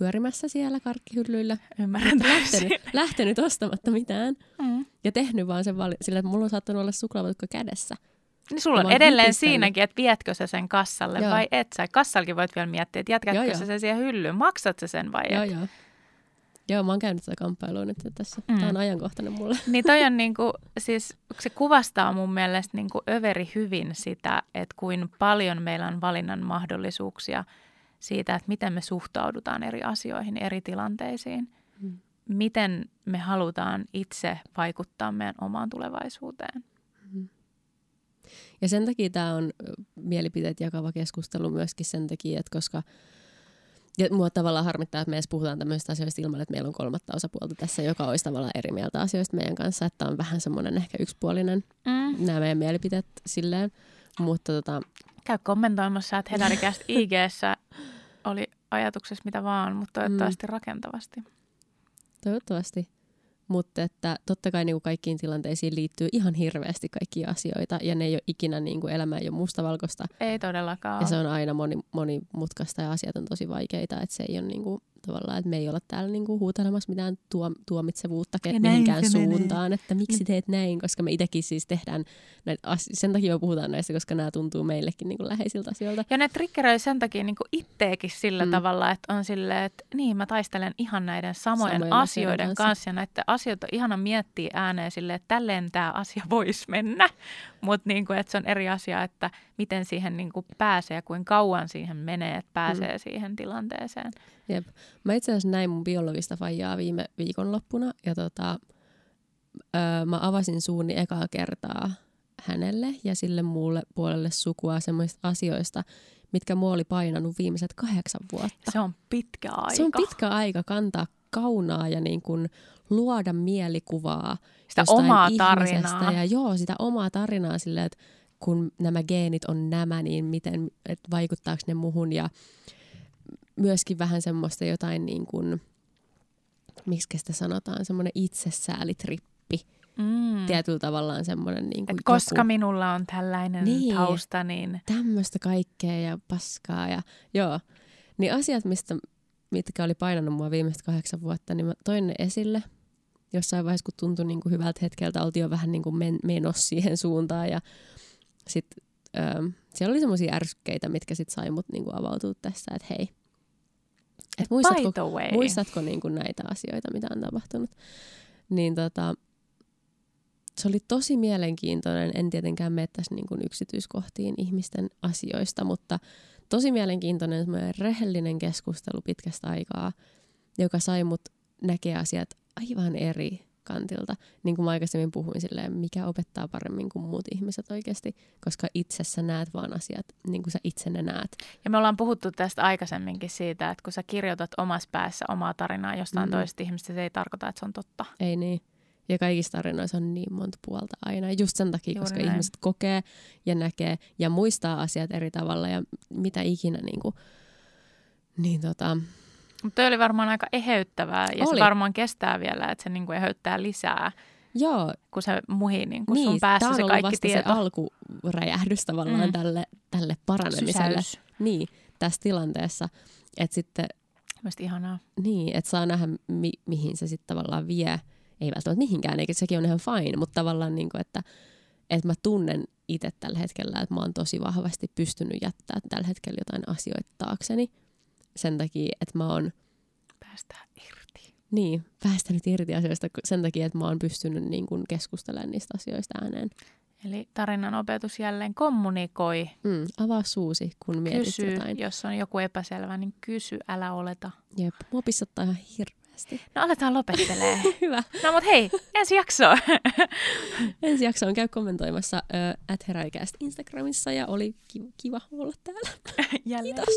pyörimässä siellä karkkihyllyillä. Ymmärrän täysin. Lähtenyt, lähtenyt ostamatta mitään Mm. ja tehnyt vaan sen vali- sillä, että mulla on saattanut olla suklaavatukka kädessä. Niin sulla on edelleen hypistänyt. siinäkin, että vietkö sä sen kassalle Joo. vai et sä. Kassallakin voit vielä miettiä, että jätkätkö Joo, joo. sä sen siihen hyllyyn, maksat sä sen vai Joo, et. joo. Joo, mä oon käynyt tätä kamppailua nyt tässä. Mm. Tämä on ajankohtainen mulle. Niin toi on niinku, siis se kuvastaa mun mielestä niinku överi hyvin sitä, että kuin paljon meillä on valinnan mahdollisuuksia siitä, että miten me suhtaudutaan eri asioihin, eri tilanteisiin. Mm. Miten me halutaan itse vaikuttaa meidän omaan tulevaisuuteen. Ja sen takia tämä on mielipiteet jakava keskustelu myöskin sen takia, että koska ja mua tavallaan harmittaa, että me edes puhutaan tämmöisistä asioista ilman, että meillä on kolmatta osapuolta tässä, joka olisi tavallaan eri mieltä asioista meidän kanssa, että on vähän semmoinen ehkä yksipuolinen Mm. nämä meidän mielipiteet silleen. Mutta tota, Käy kommentoimassa, että Hedarikäst ig oli ajatuksessa mitä vaan, mutta toivottavasti mm. rakentavasti. toivottavasti. Mutta että totta kai niin kuin kaikkiin tilanteisiin liittyy ihan hirveästi kaikkia asioita ja ne ei ole ikinä, niin kuin elämä ei ole mustavalkoista. Ei todellakaan. Ja se on aina moni, monimutkaista ja asiat on tosi vaikeita, että se ei ole niinku, tavallaan, että me ei olla täällä niinku huutelemassa mitään tuom, tuomitsevuutta ke- mihinkään se menee. suuntaan, että miksi teet näin, koska me itsekin siis tehdään näitä as- sen takia me puhutaan näistä, koska nämä tuntuu meillekin niinku läheisiltä asioilta. Ja ne triggeröi sen takia niin itteekin sillä Mm. tavalla, että on silleen, että niin mä taistelen ihan näiden samojen, Samojen asioiden asioiden kanssa. kanssa. Ja näiden asioita on ihana miettiä ääneen silleen, että tälleen tämä asia voisi mennä. Mutta niin kuin, että se on eri asia, että miten siihen niin kuin pääsee ja kuinka kauan siihen menee, että pääsee mm. siihen tilanteeseen. Jep. Mä itse asiassa näin mun biologista faijaa viime viikonloppuna ja tota, öö, mä avasin suuni ekaa kertaa hänelle ja sille muulle puolelle sukua semmoista asioista, mitkä mua oli painanut viimeiset kahdeksan vuotta. Se on pitkä aika. Se on pitkä aika kantaa kaunaa ja niin kuin luoda mielikuvaa Sitä omaa ihmisestä tarinaa. Ja joo, sitä omaa tarinaa silleen, että kun nämä geenit on nämä, niin miten, että vaikuttaako ne muhun ja myöskin vähän semmoista jotain niin kuin, miksi sitä sanotaan, semmoinen itsesäälitrippi. Mm. Tietyllä tavallaan semmoinen niin kuin Et koska joku, minulla on tällainen Niin. tausta, niin tämmöistä kaikkea ja paskaa ja joo. Niin asiat, mistä, mitkä oli painanut mua viimeiset kahdeksan vuotta, niin mä toin ne esille. Jossain vaiheessa, kun tuntui niin kuin hyvältä hetkeltä, oltiin jo vähän niin kuin men, menossa siihen suuntaan ja sitten öö, siellä oli semmoisia ärsykkeitä, mitkä sitten sai mut niin kuin avautua tässä, että hei, et muistatko, by the way. muistatko niin kuin näitä asioita, mitä on tapahtunut? Niin tota, se oli tosi mielenkiintoinen, en tietenkään mene tässä niin kuin yksityiskohtiin ihmisten asioista, mutta tosi mielenkiintoinen rehellinen keskustelu pitkästä aikaa, joka sai mut näkee asiat aivan eri kantilta. Niin kuin mä aikaisemmin puhuin silleen, mikä opettaa paremmin kuin muut ihmiset oikeasti, koska itsessä näet vaan asiat niin kuin sä itse ne näet. Ja me ollaan puhuttu tästä aikaisemminkin siitä, että kun sä kirjoitat omassa päässä omaa tarinaa jostain mm. toisesta ihmistä, se ei tarkoita, että se on totta. Ei niin. Ja kaikissa tarinoissa on niin monta puolta aina. Just sen takia, Juuri koska näin. ihmiset kokee ja näkee ja muistaa asiat eri tavalla ja mitä ikinä niin kuin, niin tota, mutta oli varmaan aika eheyttävää ja oli. se varmaan kestää vielä, että se niinku eheyttää lisää. Joo. Kun se muhii niin kun niin, sun päässä se kaikki vasta tieto. se alkuräjähdys tavallaan mm. tälle, tälle paranemiselle. Sysäys. Niin, tässä tilanteessa. Että sitten... Mielestäni ihanaa. Niin, että saa nähdä, mi- mihin se sitten tavallaan vie. Ei välttämättä mihinkään, eikä sekin on ihan fine, mutta tavallaan niin kuin, että, että mä tunnen itse tällä hetkellä, että mä oon tosi vahvasti pystynyt jättää tällä hetkellä jotain asioita taakseni sen takia, että mä oon... Päästään irti. Niin, päästänyt irti asioista sen takia, että mä oon pystynyt niin kuin keskustelemaan niistä asioista ääneen. Eli tarinan opetus jälleen kommunikoi. Mm, avaa suusi, kun mietit kysy, jotain. jos on joku epäselvä, niin kysy, älä oleta. Jep, mua pissottaa ihan hirveästi. No aletaan lopettelee. Hyvä. No mut hei, ensi jaksoon. ensi jaksoon käy kommentoimassa uh, at Instagramissa ja oli kiva, kiva olla täällä. Jälleen. Kiitos.